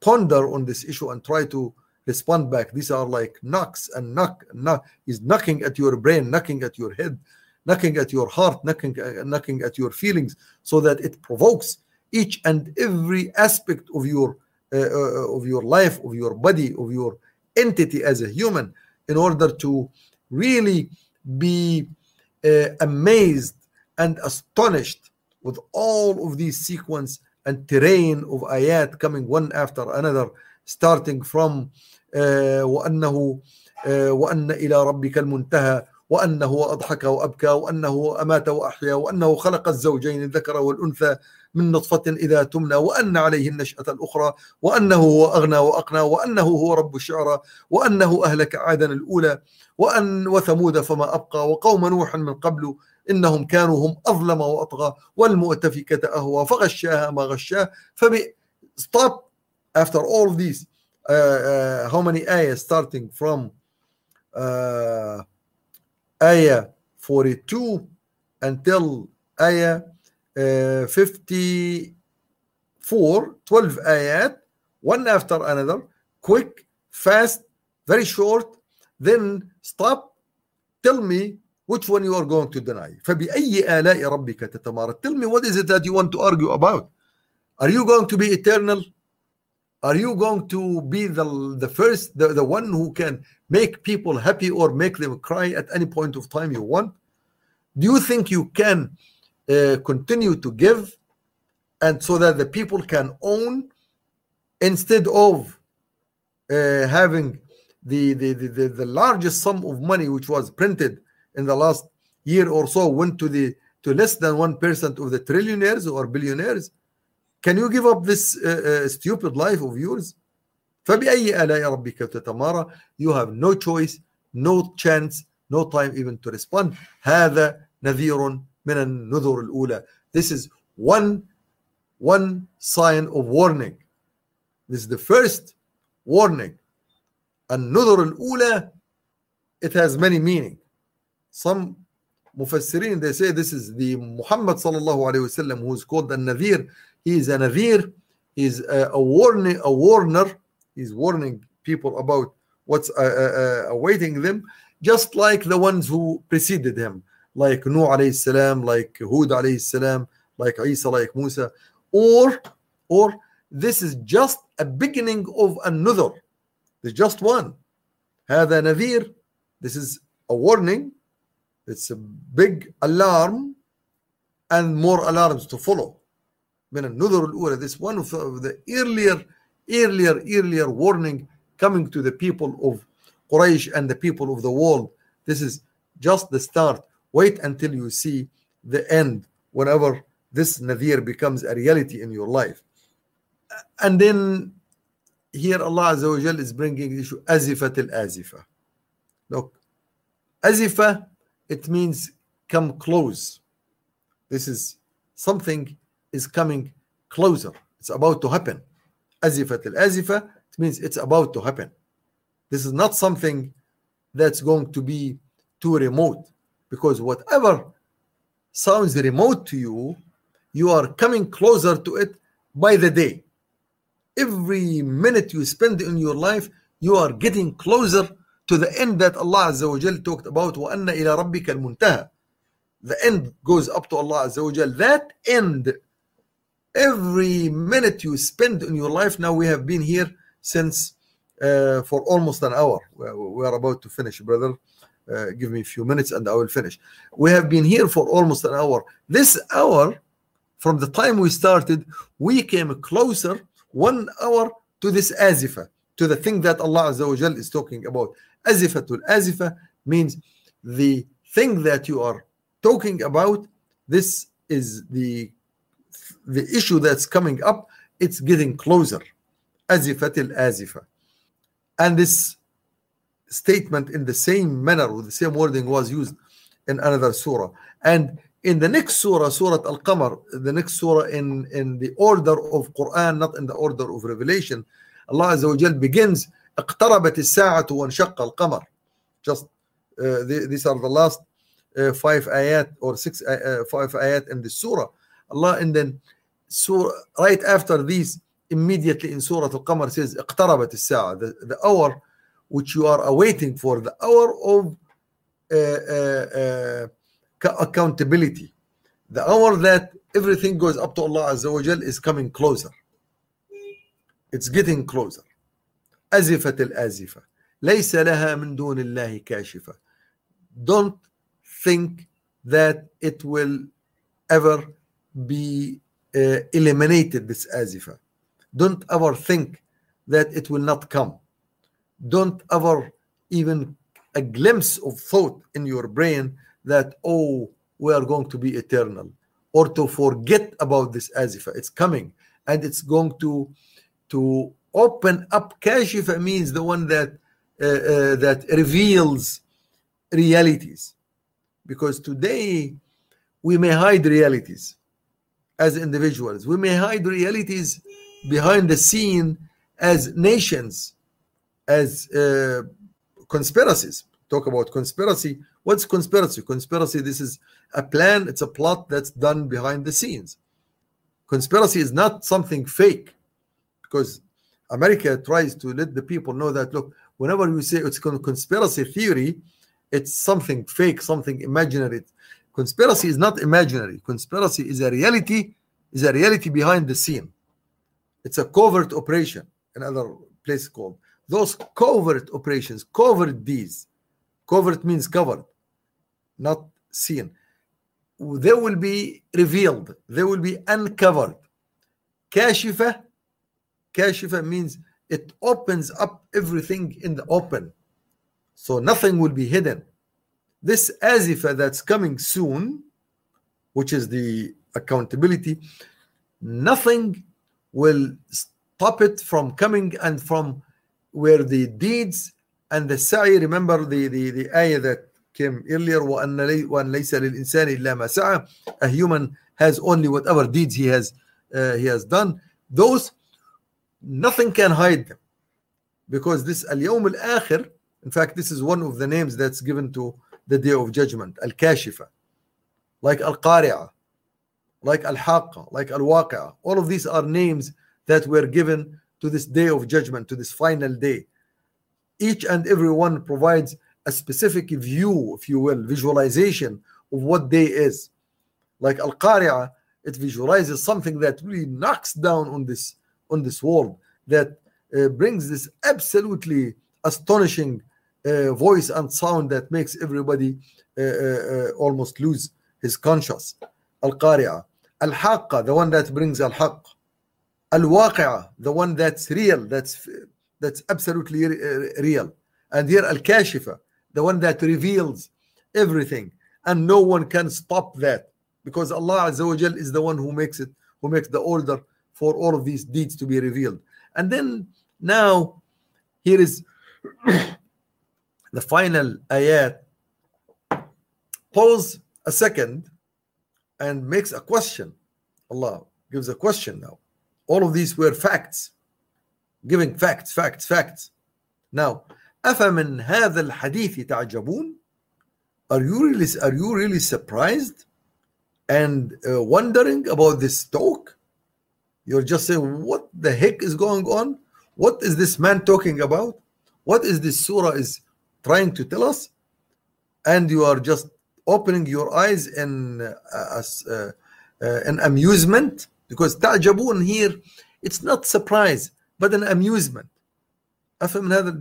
ponder on this issue and try to respond back. These are like knocks and knock, knock. He's knocking at your brain, knocking at your head, knocking at your heart, knocking, uh, knocking at your feelings, so that it provokes each and every aspect of your uh, uh, of your life, of your body, of your entity as a human, in order to really be uh, amazed and astonished with all of these sequence and terrain of ayat coming one after another starting from uh, وأنه uh, وأن إلى ربك المنتهى وأنه أضحك وأبكى وأنه أمات وأحيا وأنه خلق الزوجين الذكر والأنثى من نطفة إذا تمنى وأن عليه النشأة الأخرى وأنه هو أغنى وأقنى وأنه هو رب الشعرى وأنه أهلك عادا الأولى وأن وثمود فما أبقى وقوم نوح من قبل إنهم كانوا هم أظلم وأطغى والمؤتفكة أهوى فغشاها ما غشاه فب stop after all these uh, uh, how many ayahs starting from uh, ayah 42 until ayah uh, 54 12 ayat one after another quick fast very short then stop tell me which one you are going to deny فبأي آلاء ربك تتمارى tell me what is it that you want to argue about are you going to be eternal are you going to be the, the first the, the one who can make people happy or make them cry at any point of time you want do you think you can uh, continue to give and so that the people can own instead of uh, having the, the, the, the, the largest sum of money which was printed in the last year or so went to the to less than one percent of the trillionaires or billionaires can you give up this uh, uh, stupid life of yours فبأي آلاء ربك تتمارى you have no choice no chance no time even to respond هذا نذير من النذر الأولى this is one one sign of warning this is the first warning النذر الأولى it has many meaning some Mufassirin, they say this is the Muhammad sallallahu alayhi wasallam who is called the Nadir. He is a Nadir, he is a, a, warning, a warner, he's warning people about what's uh, uh, uh, awaiting them, just like the ones who preceded him, like Nuh alayhi salam, like Hud alayhi salam, like Isa, like Musa, or or this is just a beginning of another. There's just one. هذا نذير. This is a warning it's a big alarm and more alarms to follow من النذر الأولى this one of the earlier earlier earlier warning coming to the people of Quraysh and the people of the world this is just the start wait until you see the end whenever this nadir becomes a reality in your life and then here Allah Azza wa Jal is bringing the issue azifat al-azifa look azifa it means come close. This is something is coming closer. It's about to happen. Azifat al-azifa it means it's about to happen. This is not something that's going to be too remote because whatever sounds remote to you you are coming closer to it by the day. Every minute you spend in your life you are getting closer to the end that Allah Azza wa Jal talked about وَأَنَّ إِلَى رَبِّكَ الْمُنْتَهَى the end goes up to Allah Azza wa Jal that end every minute you spend in your life now we have been here since uh, for almost an hour we we are about to finish brother uh, give me a few minutes and I will finish we have been here for almost an hour this hour from the time we started we came closer one hour to this azifa to the thing that Allah Azza wa Jal is talking about. Azifatul azifa means the thing that you are talking about. This is the the issue that's coming up. It's getting closer. Azifatil azifa. And this statement in the same manner with the same wording was used in another surah. And in the next surah surah al-qamar the next surah in in the order of quran not in the order of revelation allah azza wa jal begins اقتربت الساعة وانشق القمر just uh, these are the last uh, five ayat or six uh, five ayat in the surah allah and then surah right after these immediately in surah al-qamar says اقتربت الساعة the, the hour which you are awaiting for the hour of uh, uh, uh, accountability the hour that everything goes up to Allah Azza wa Jal is coming closer it's getting closer أزفت الآزفة ليس لها من دون الله كاشفة don't think that it will ever be uh, eliminated this آزفة don't ever think that it will not come don't ever even a glimpse of thought in your brain that oh we are going to be eternal or to forget about this azifa it's coming and it's going to to open up kashifa means the one that uh, uh, that reveals realities. Because today we may hide realities as individuals. We may hide realities behind the scene as nations as uh, conspiracies. Talk about conspiracy. What's conspiracy? Conspiracy this is a plan. It's a plot that's done behind the scenes. Conspiracy is not something fake because america tries to let the people know that look whenever you say it's a conspiracy theory it's something fake something imaginary. Conspiracy is not imaginary. Conspiracy is a reality is a reality behind the scene. It's a covert operation another place called. Those covert operations covert these covert means covered not seen they will be revealed. They will be uncovered. Kashifa kashifa means it opens up everything in the open so nothing will be hidden this azifa that's coming soon which is the accountability nothing will stop it from coming and from where the deeds and the sa'i remember the the, the ayah that came earlier وأن وأن ليس للإنسان إلا ما سعى a human has only whatever deeds he has uh, he has done those nothing can hide them because this اليوم الآخر in fact this is one of the names that's given to the day of judgment الكاشفة like القارعة like الحاقة like الواقعة all of these are names that were given to this day of judgment to this final day each and every one provides a specific view if you will visualization of what day is like al-qari'ah it visualizes something that really knocks down on this on this world that uh, brings this absolutely astonishing uh, voice and sound that makes everybody uh, uh almost lose his conscience. Al-qari'ah al-haqqa the one that brings al-haqq. Al-waqi'ah the one that's real that's that's absolutely real. And here al-kashifa the one that reveals everything. And no one can stop that because Allah Azza wa is the one who makes it who makes the order for all of these deeds to be revealed and then now here is the final ayat pause a second and makes a question Allah gives a question now all of these were facts giving facts facts facts now أفمن هذا الحديث تعجبون are you really are you really surprised and uh, wondering about this talk you're just saying what the heck is going on what is this man talking about what is this surah is trying to tell us and you are just opening your eyes in uh, uh, uh, an amusement because تعجبون here it's not surprise but an amusement أفهم هذا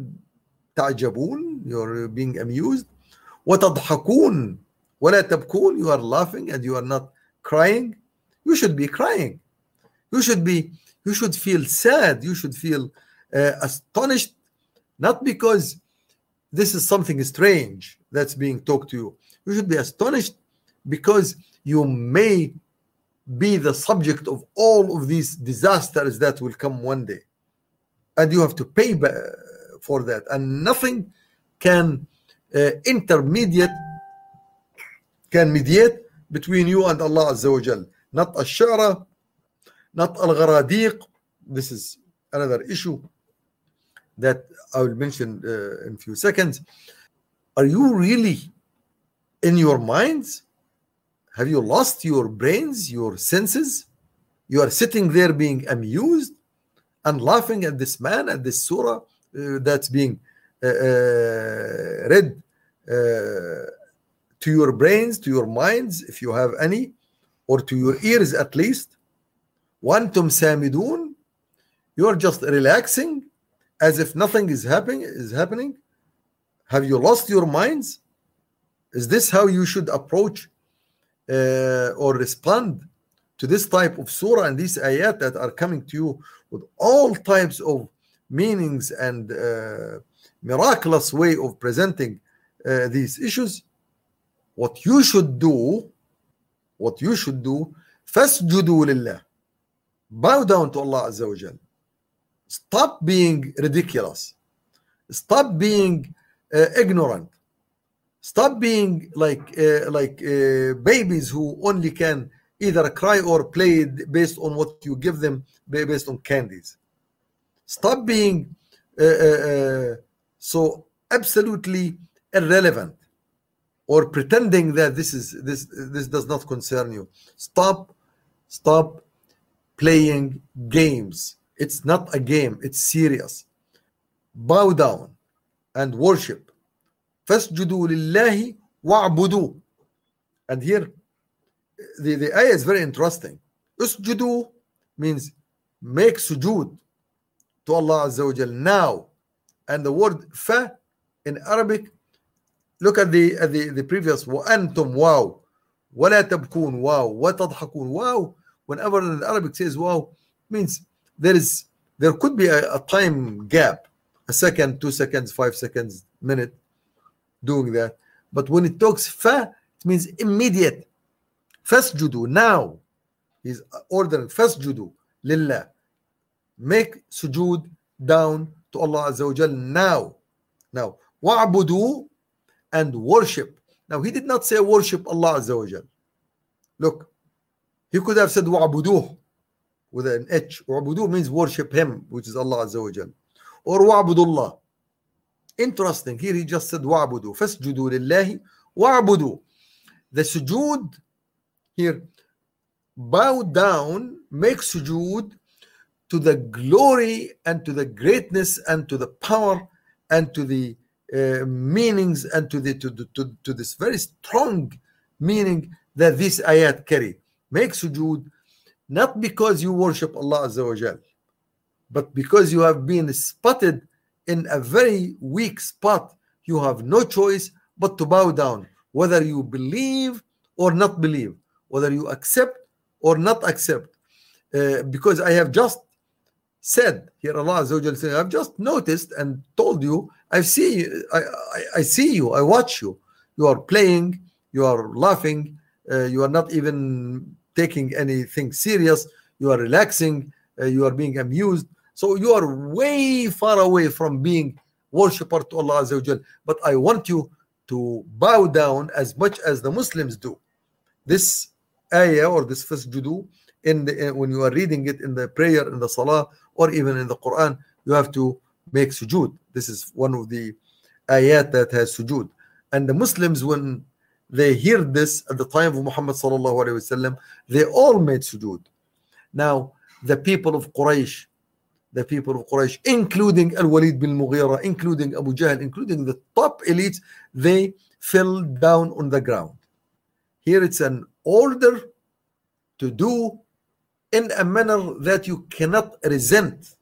تعجبون you're being amused وتضحكون ولا تبكون you are laughing and you are not crying you should be crying You should be, you should feel sad, you should feel uh, astonished, not because this is something strange that's being talked to you. You should be astonished because you may be the subject of all of these disasters that will come one day. And you have to pay for that. And nothing can uh, intermediate, can mediate between you and Allah Azza wa Jal. Not a shara, not al-gharaniq this is another issue that I will mention uh, in a few seconds. Are you really in your minds? Have you lost your brains, your senses? You are sitting there being amused and laughing at this man, at this surah uh, that's being uh, uh read uh, to your brains, to your minds, if you have any, or to your ears at least. وأنتم سامدون you are just relaxing as if nothing is happening is happening have you lost your minds is this how you should approach uh, or respond to this type of surah and these ayat that are coming to you with all types of meanings and uh, miraculous way of presenting uh, these issues, what you should do, what you should do, فاسجدوا لله. Bow down to Allah Azza wa Jal. Stop being ridiculous. Stop being uh, ignorant. Stop being like uh, like uh, babies who only can either cry or play based on what you give them based on candies. Stop being uh, uh, uh, so absolutely irrelevant or pretending that this is this this does not concern you. Stop, stop playing games. It's not a game. It's serious. Bow down and worship. فاسجدوا لله واعبدوا. And here the, the ayah is very interesting. Usjudu means make sujood to Allah Azza wa Jal now. And the word fa in Arabic, look at the at the, the previous وأنتم wow ولا تبكون wow وتضحكون wow whenever the Arabic says wow, means there is there could be a, a time gap, a second, two seconds, five seconds, minute, doing that. But when it talks fa, it means immediate. fasjudu now. He's ordering fasjudu lillah. Make sujood down to Allah Azza wa Jal now. Now, wa'budu and worship. Now, he did not say worship Allah Azza wa Jal. Look, he could have said wa'buduh with an H. Wa'budu means worship him which is Allah Azza wa Jal. Or wa'budullah. Interesting. Here he just said wa'budu fasjudu lillahi wa'budu the sujood here bow down make sujood to the glory and to the greatness and to the power and to the uh, meanings and to the to, to, to this very strong meaning that this ayat carry make sujood not because you worship Allah Azza wa Jal, but because you have been spotted in a very weak spot you have no choice but to bow down whether you believe or not believe whether you accept or not accept. Uh, because I have just said here, Allah Azza wa said, I've just noticed and told you, I see, I, I, I, see you, I watch you. You are playing, you are laughing, uh, you are not even taking anything serious, you are relaxing, uh, you are being amused. So you are way far away from being worshipper to Allah Azza But I want you to bow down as much as the Muslims do. This ayah or this fasjudu in the when you are reading it in the prayer in the salah or even in the quran you have to make sujud. This is one of the ayat that has sujud. And the muslims when they hear this at the time of muhammad sallallahu alaihi wasallam they all made sujud now the people of quraish the people of quraish including al-walid bin mughira including abu jahl including the top elites they fell down on the ground here it's an order to do in a manner that you cannot resent.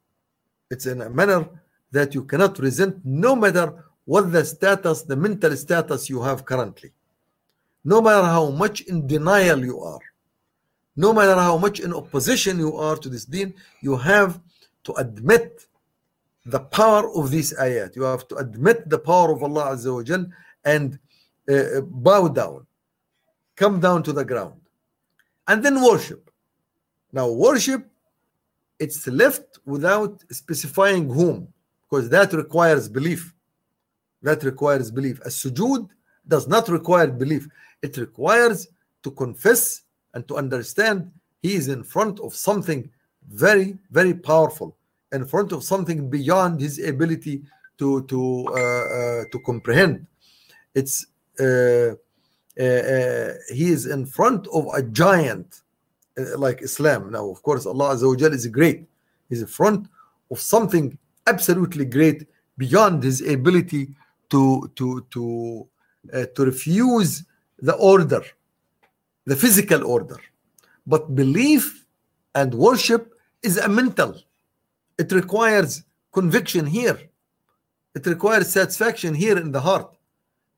It's in a manner that you cannot resent no matter what the status, the mental status you have currently. No matter how much in denial you are, no matter how much in opposition you are to this deen, you have to admit the power of these ayat. You have to admit the power of Allah Azza wa Jal and uh, bow down, come down to the ground and then worship. Now, worship, it's left without specifying whom, because that requires belief. That requires belief. A sujood does not require belief, it requires to confess and to understand he is in front of something very, very powerful, in front of something beyond his ability to to uh, uh, to comprehend. It's uh, uh, uh, he is in front of a giant uh, like Islam. Now, of course, Allah Azza is great. He's in front of something absolutely great beyond his ability to to to to refuse the order, the physical order. But belief and worship is a mental. It requires conviction here. It requires satisfaction here in the heart.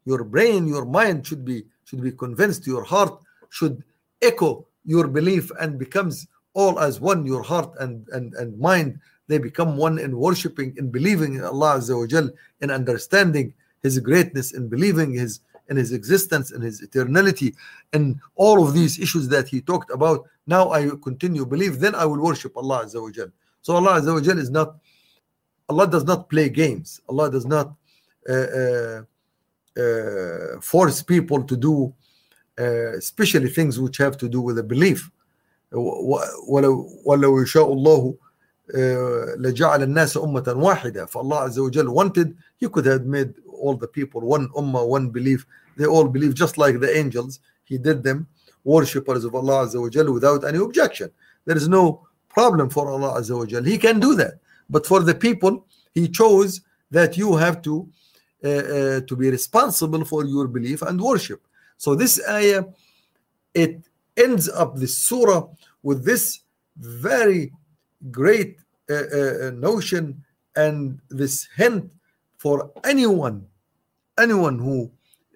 Your brain, your mind should be should be convinced your heart should echo your belief and becomes all as one your heart and and, and mind they become one in worshiping in believing in allah Azza wa Jal, in understanding his greatness, in believing his in his existence, in his eternality, and all of these issues that he talked about. Now I continue believe, then I will worship Allah Azza wa Jal. So Allah Azza wa Jal is not, Allah does not play games. Allah does not uh, uh, uh, force people to do uh, especially things which have to do with a belief. ولو ولو يشاء الله لجعل الناس أمة واحدة فالله عز وجل wanted he could have made all the people one ummah one belief they all believe just like the angels. He did them worshippers of Allah Azza wa Jal without any objection. There is no problem for Allah Azza wa Jal he can do that. But for the people he chose that you have to uh, uh, to be responsible for your belief and worship. So this ayah it ends up the surah with this very great uh, uh, notion and this hint for anyone anyone who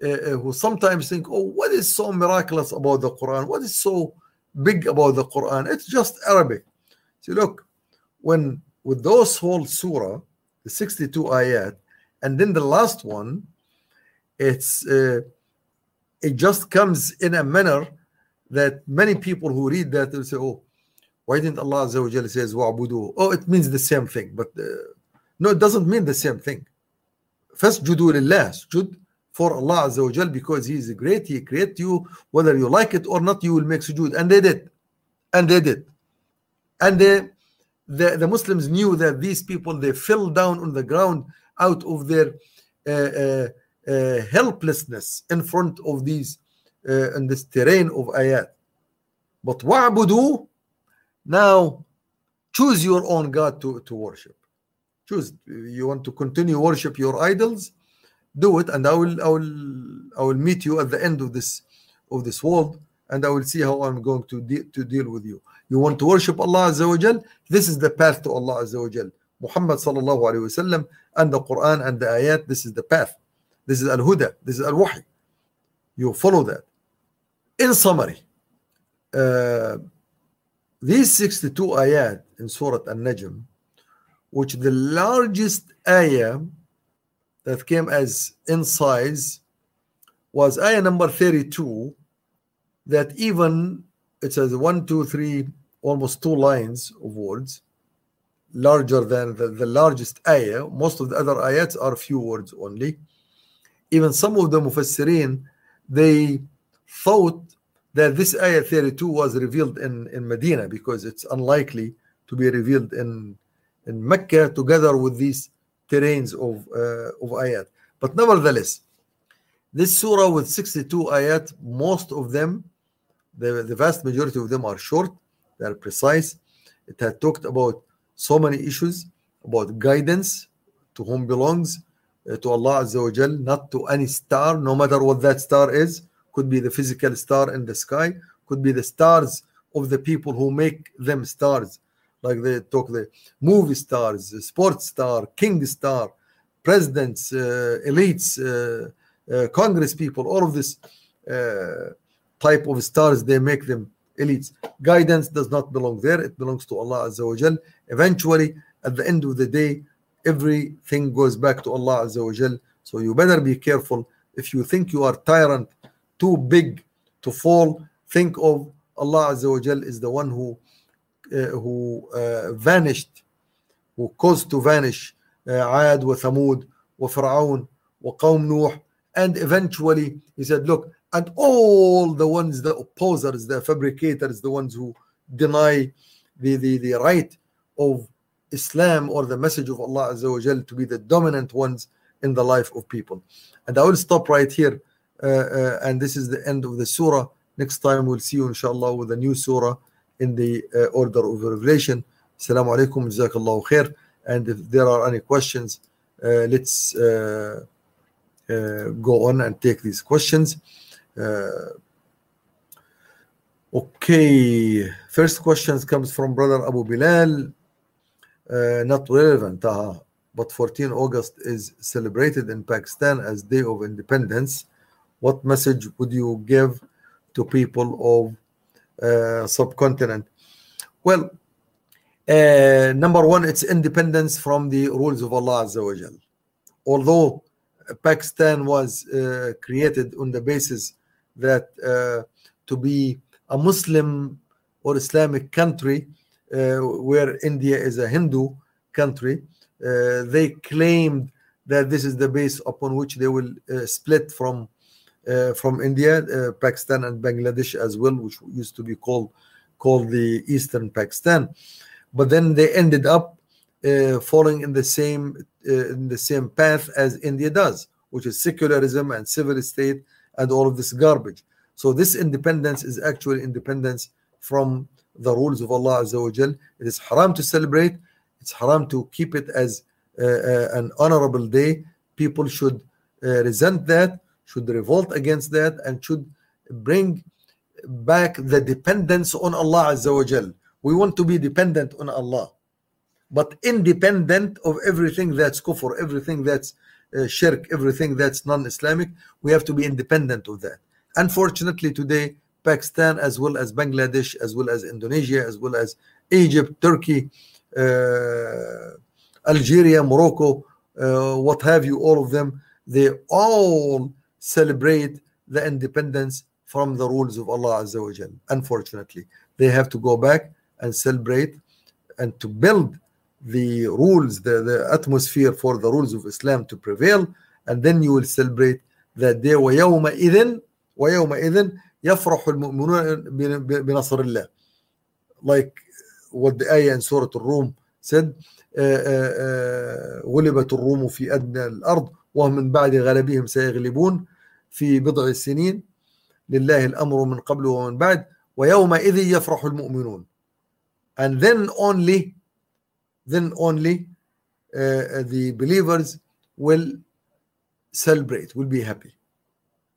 uh, who sometimes think oh what is so miraculous about the quran what is so big about the quran it's just arabic see look when with those whole surah the 62 ayat and then the last one it's uh, it just comes in a manner that many people who read that will say oh why didn't Allah Azza wa Jalla says wa'budu? Oh, it means the same thing. But uh, no, it doesn't mean the same thing. First, judu lillah, sujud for Allah Azza because He is great. He created you, whether you like it or not, you will make sujood. And they did. And they did. And they, the, the Muslims knew that these people, they fell down on the ground out of their uh, uh, uh, helplessness in front of these, uh, in this terrain of ayat. But wa'budu, now choose your own God to, to worship. Choose. You want to continue worship your idols? Do it, and I will I will I will meet you at the end of this of this world, and I will see how I'm going to de- to deal with you. You want to worship Allah Azza wa Jal? This is the path to Allah Azza wa Jal. Muhammad sallallahu alaihi wasallam and the Quran and the ayat. This is the path. This is al huda. This is al wahy. You follow that. In summary, uh, these 62 ayat in Surah An-Najm, which the largest ayah that came as in size was ayah number 32, that even it says one, two, three, almost two lines of words, larger than the, the largest ayah. Most of the other ayats are few words only. Even some of the mufassirin, they thought that this ayah 32 was revealed in, in Medina because it's unlikely to be revealed in, in Mecca together with these terrains of, uh, of ayat. But nevertheless, this surah with 62 ayat, most of them, the, the vast majority of them are short, they are precise. It had talked about so many issues about guidance to whom belongs uh, to Allah Azza wa Jal, not to any star, no matter what that star is could be the physical star in the sky, could be the stars of the people who make them stars, like they talk the movie stars, sports star, king star, presidents, uh, elites, uh, uh, Congress people, all of this uh, type of stars, they make them elites. Guidance does not belong there, it belongs to Allah Azza wa Jal. Eventually, at the end of the day, everything goes back to Allah Azza wa Jal. So you better be careful. If you think you are tyrant too big to fall, think of Allah Azza wa Jal is the one who who uh, vanished, who caused to vanish uh, Ad wa Thamud wa Fir'aun wa Qawm Nuh, and eventually he said, look, and all the ones, the opposers, the fabricators, the ones who deny the, the, the right of Islam or the message of Allah Azza wa Jal to be the dominant ones in the life of people. And I will stop right here. Uh, uh, and this is the end of the surah. Next time we'll see you inshallah with a new surah in the uh, order of revelation. Assalamu alaikum, jazakallahu khair. And if there are any questions, uh, let's uh, uh, go on and take these questions. okay, first questions comes from brother Abu Bilal. not relevant, uh, but 14 August is celebrated in Pakistan as Day of Independence what message would you give to people of uh, subcontinent well uh, number one it's independence from the rules of allah Azza wa Jal. although Pakistan was uh, created on the basis that uh, to be a Muslim or Islamic country, uh, where India is a Hindu country, uh, they claimed that this is the base upon which they will uh, split from uh, from India, uh, Pakistan, and Bangladesh as well, which used to be called called the Eastern Pakistan. But then they ended up uh, falling in the same uh, in the same path as India does, which is secularism and civil state and all of this garbage. So this independence is actually independence from the rules of Allah Azza wa Jal. It is haram to celebrate. It's haram to keep it as uh, uh, an honorable day. People should uh, resent that, should revolt against that, and should bring back the dependence on Allah Azza wa Jal. We want to be dependent on Allah, but independent of everything that's kufr, everything that's uh, shirk, everything that's non-Islamic. We have to be independent of that. Unfortunately, today Pakistan, as well as Bangladesh, as well as Indonesia, as well as Egypt, Turkey, uh, Algeria, Morocco, uh, what have you, all of them, they all celebrate the independence from the rules of Allah Azza wa Jal. Unfortunately, they have to go back and celebrate and to build the rules, the, the atmosphere for the rules of Islam to prevail, and then you will celebrate that day. ويومئذ ويومئذ يفرح المؤمنون بنصر الله. Like what the ayah in Surah Al-Rum said, غلبت الروم في أدنى الأرض وهم من بعد غلبهم سيغلبون في بضع سنين لله الأمر من قبل ومن بعد ويومئذ يفرح المؤمنون and then only then only uh, the believers will celebrate will be happy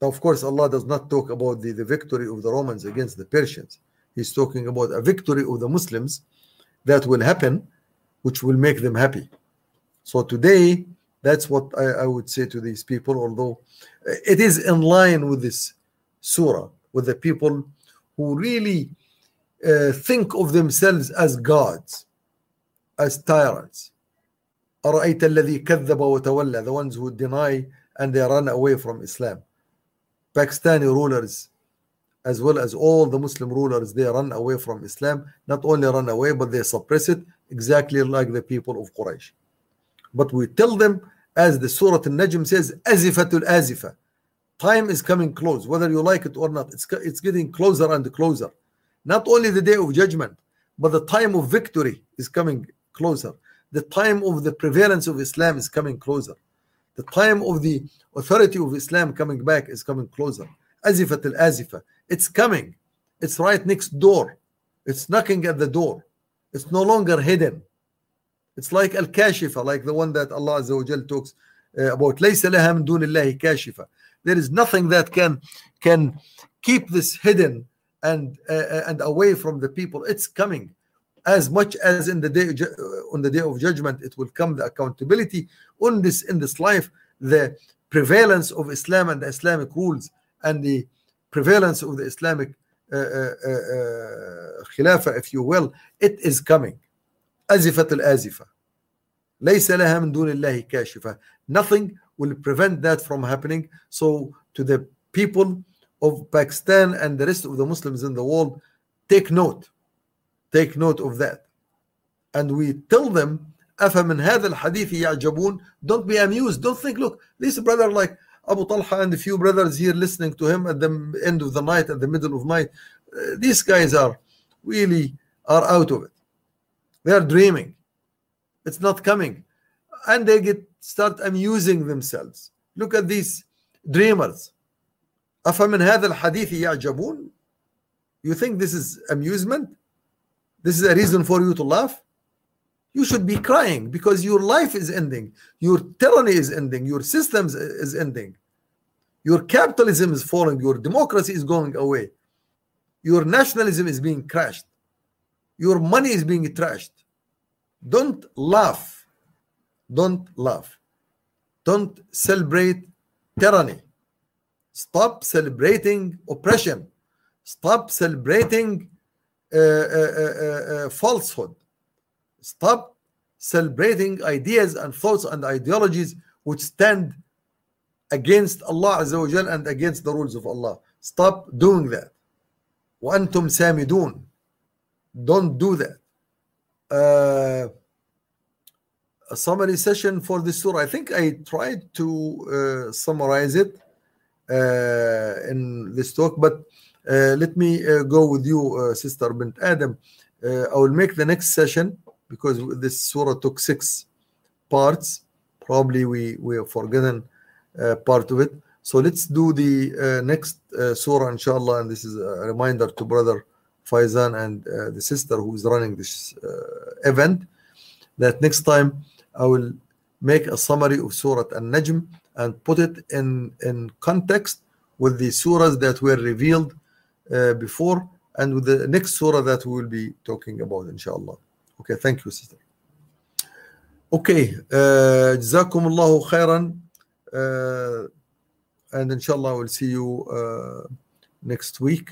now of course Allah does not talk about the, the victory of the Romans against the Persians he's talking about a victory of the Muslims that will happen which will make them happy so today that's what I, I would say to these people although it is in line with this surah with the people who really uh, think of themselves as gods, as tyrants. أرأيت الذي كذب وتولى the ones who deny and they run away from Islam. Pakistani rulers, as well as all the Muslim rulers, they run away from Islam. Not only run away, but they suppress it exactly like the people of Quraysh. But we tell them, as the Surah Al-Najm says, Azifatul Azifa. Time is coming close, whether you like it or not. It's, it's getting closer and closer. Not only the day of judgment, but the time of victory is coming closer. The time of the prevalence of Islam is coming closer. The time of the authority of Islam coming back is coming closer. Azifat al Azifa. It's coming. It's right next door. It's knocking at the door. It's no longer hidden. It's like al kashifa, like the one that Allah Azza wa Jal talks uh, about. ليس لها من دون الله كاشفة. There is nothing that can can keep this hidden and uh, and away from the people. It's coming as much as in the day on the day of judgment it will come the accountability on this in this life the prevalence of islam and the islamic rules and the prevalence of the islamic uh, uh, uh, khilafah if you will it is coming azifat al-azifa ليس لها من دون الله كاشفة nothing will prevent that from happening so to the people of Pakistan and the rest of the Muslims in the world take note take note of that and we tell them أفمن هذا الحديث يعجبون don't be amused don't think look this brother like Abu Talha and a few brothers here listening to him at the end of the night at the middle of night uh, these guys are really are out of it they are dreaming it's not coming and they get start amusing themselves look at these dreamers أفمن هذا الحديث يعجبون you think this is amusement this is a reason for you to laugh you should be crying because your life is ending your tyranny is ending your systems is ending your capitalism is falling your democracy is going away your nationalism is being crashed your money is being trashed don't laugh don't laugh don't celebrate tyranny stop celebrating oppression stop celebrating uh, uh, uh, falsehood stop celebrating ideas and thoughts and ideologies which stand against Allah Azza wa Jal and against the rules of Allah. Stop doing that. وأنتم سامدون. don't do that. Uh, a summary session for this surah. I think I tried to uh, summarize it uh, in this talk, but uh, let me uh, go with you, uh, Sister Bint Adam. I will make the next session because this surah took six parts. Probably we we have forgotten part of it. So let's do the next surah, inshallah. And this is a reminder to brother Faizan and uh, the sister who is running this uh, event that next time I will make a summary of Surah An-Najm and put it in, in context with the surahs that were revealed uh, before and with the next surah that we will be talking about, inshallah. Okay, thank you, sister. Okay, uh, جزاكم الله خيرا uh, and inshallah we'll see you uh, next week.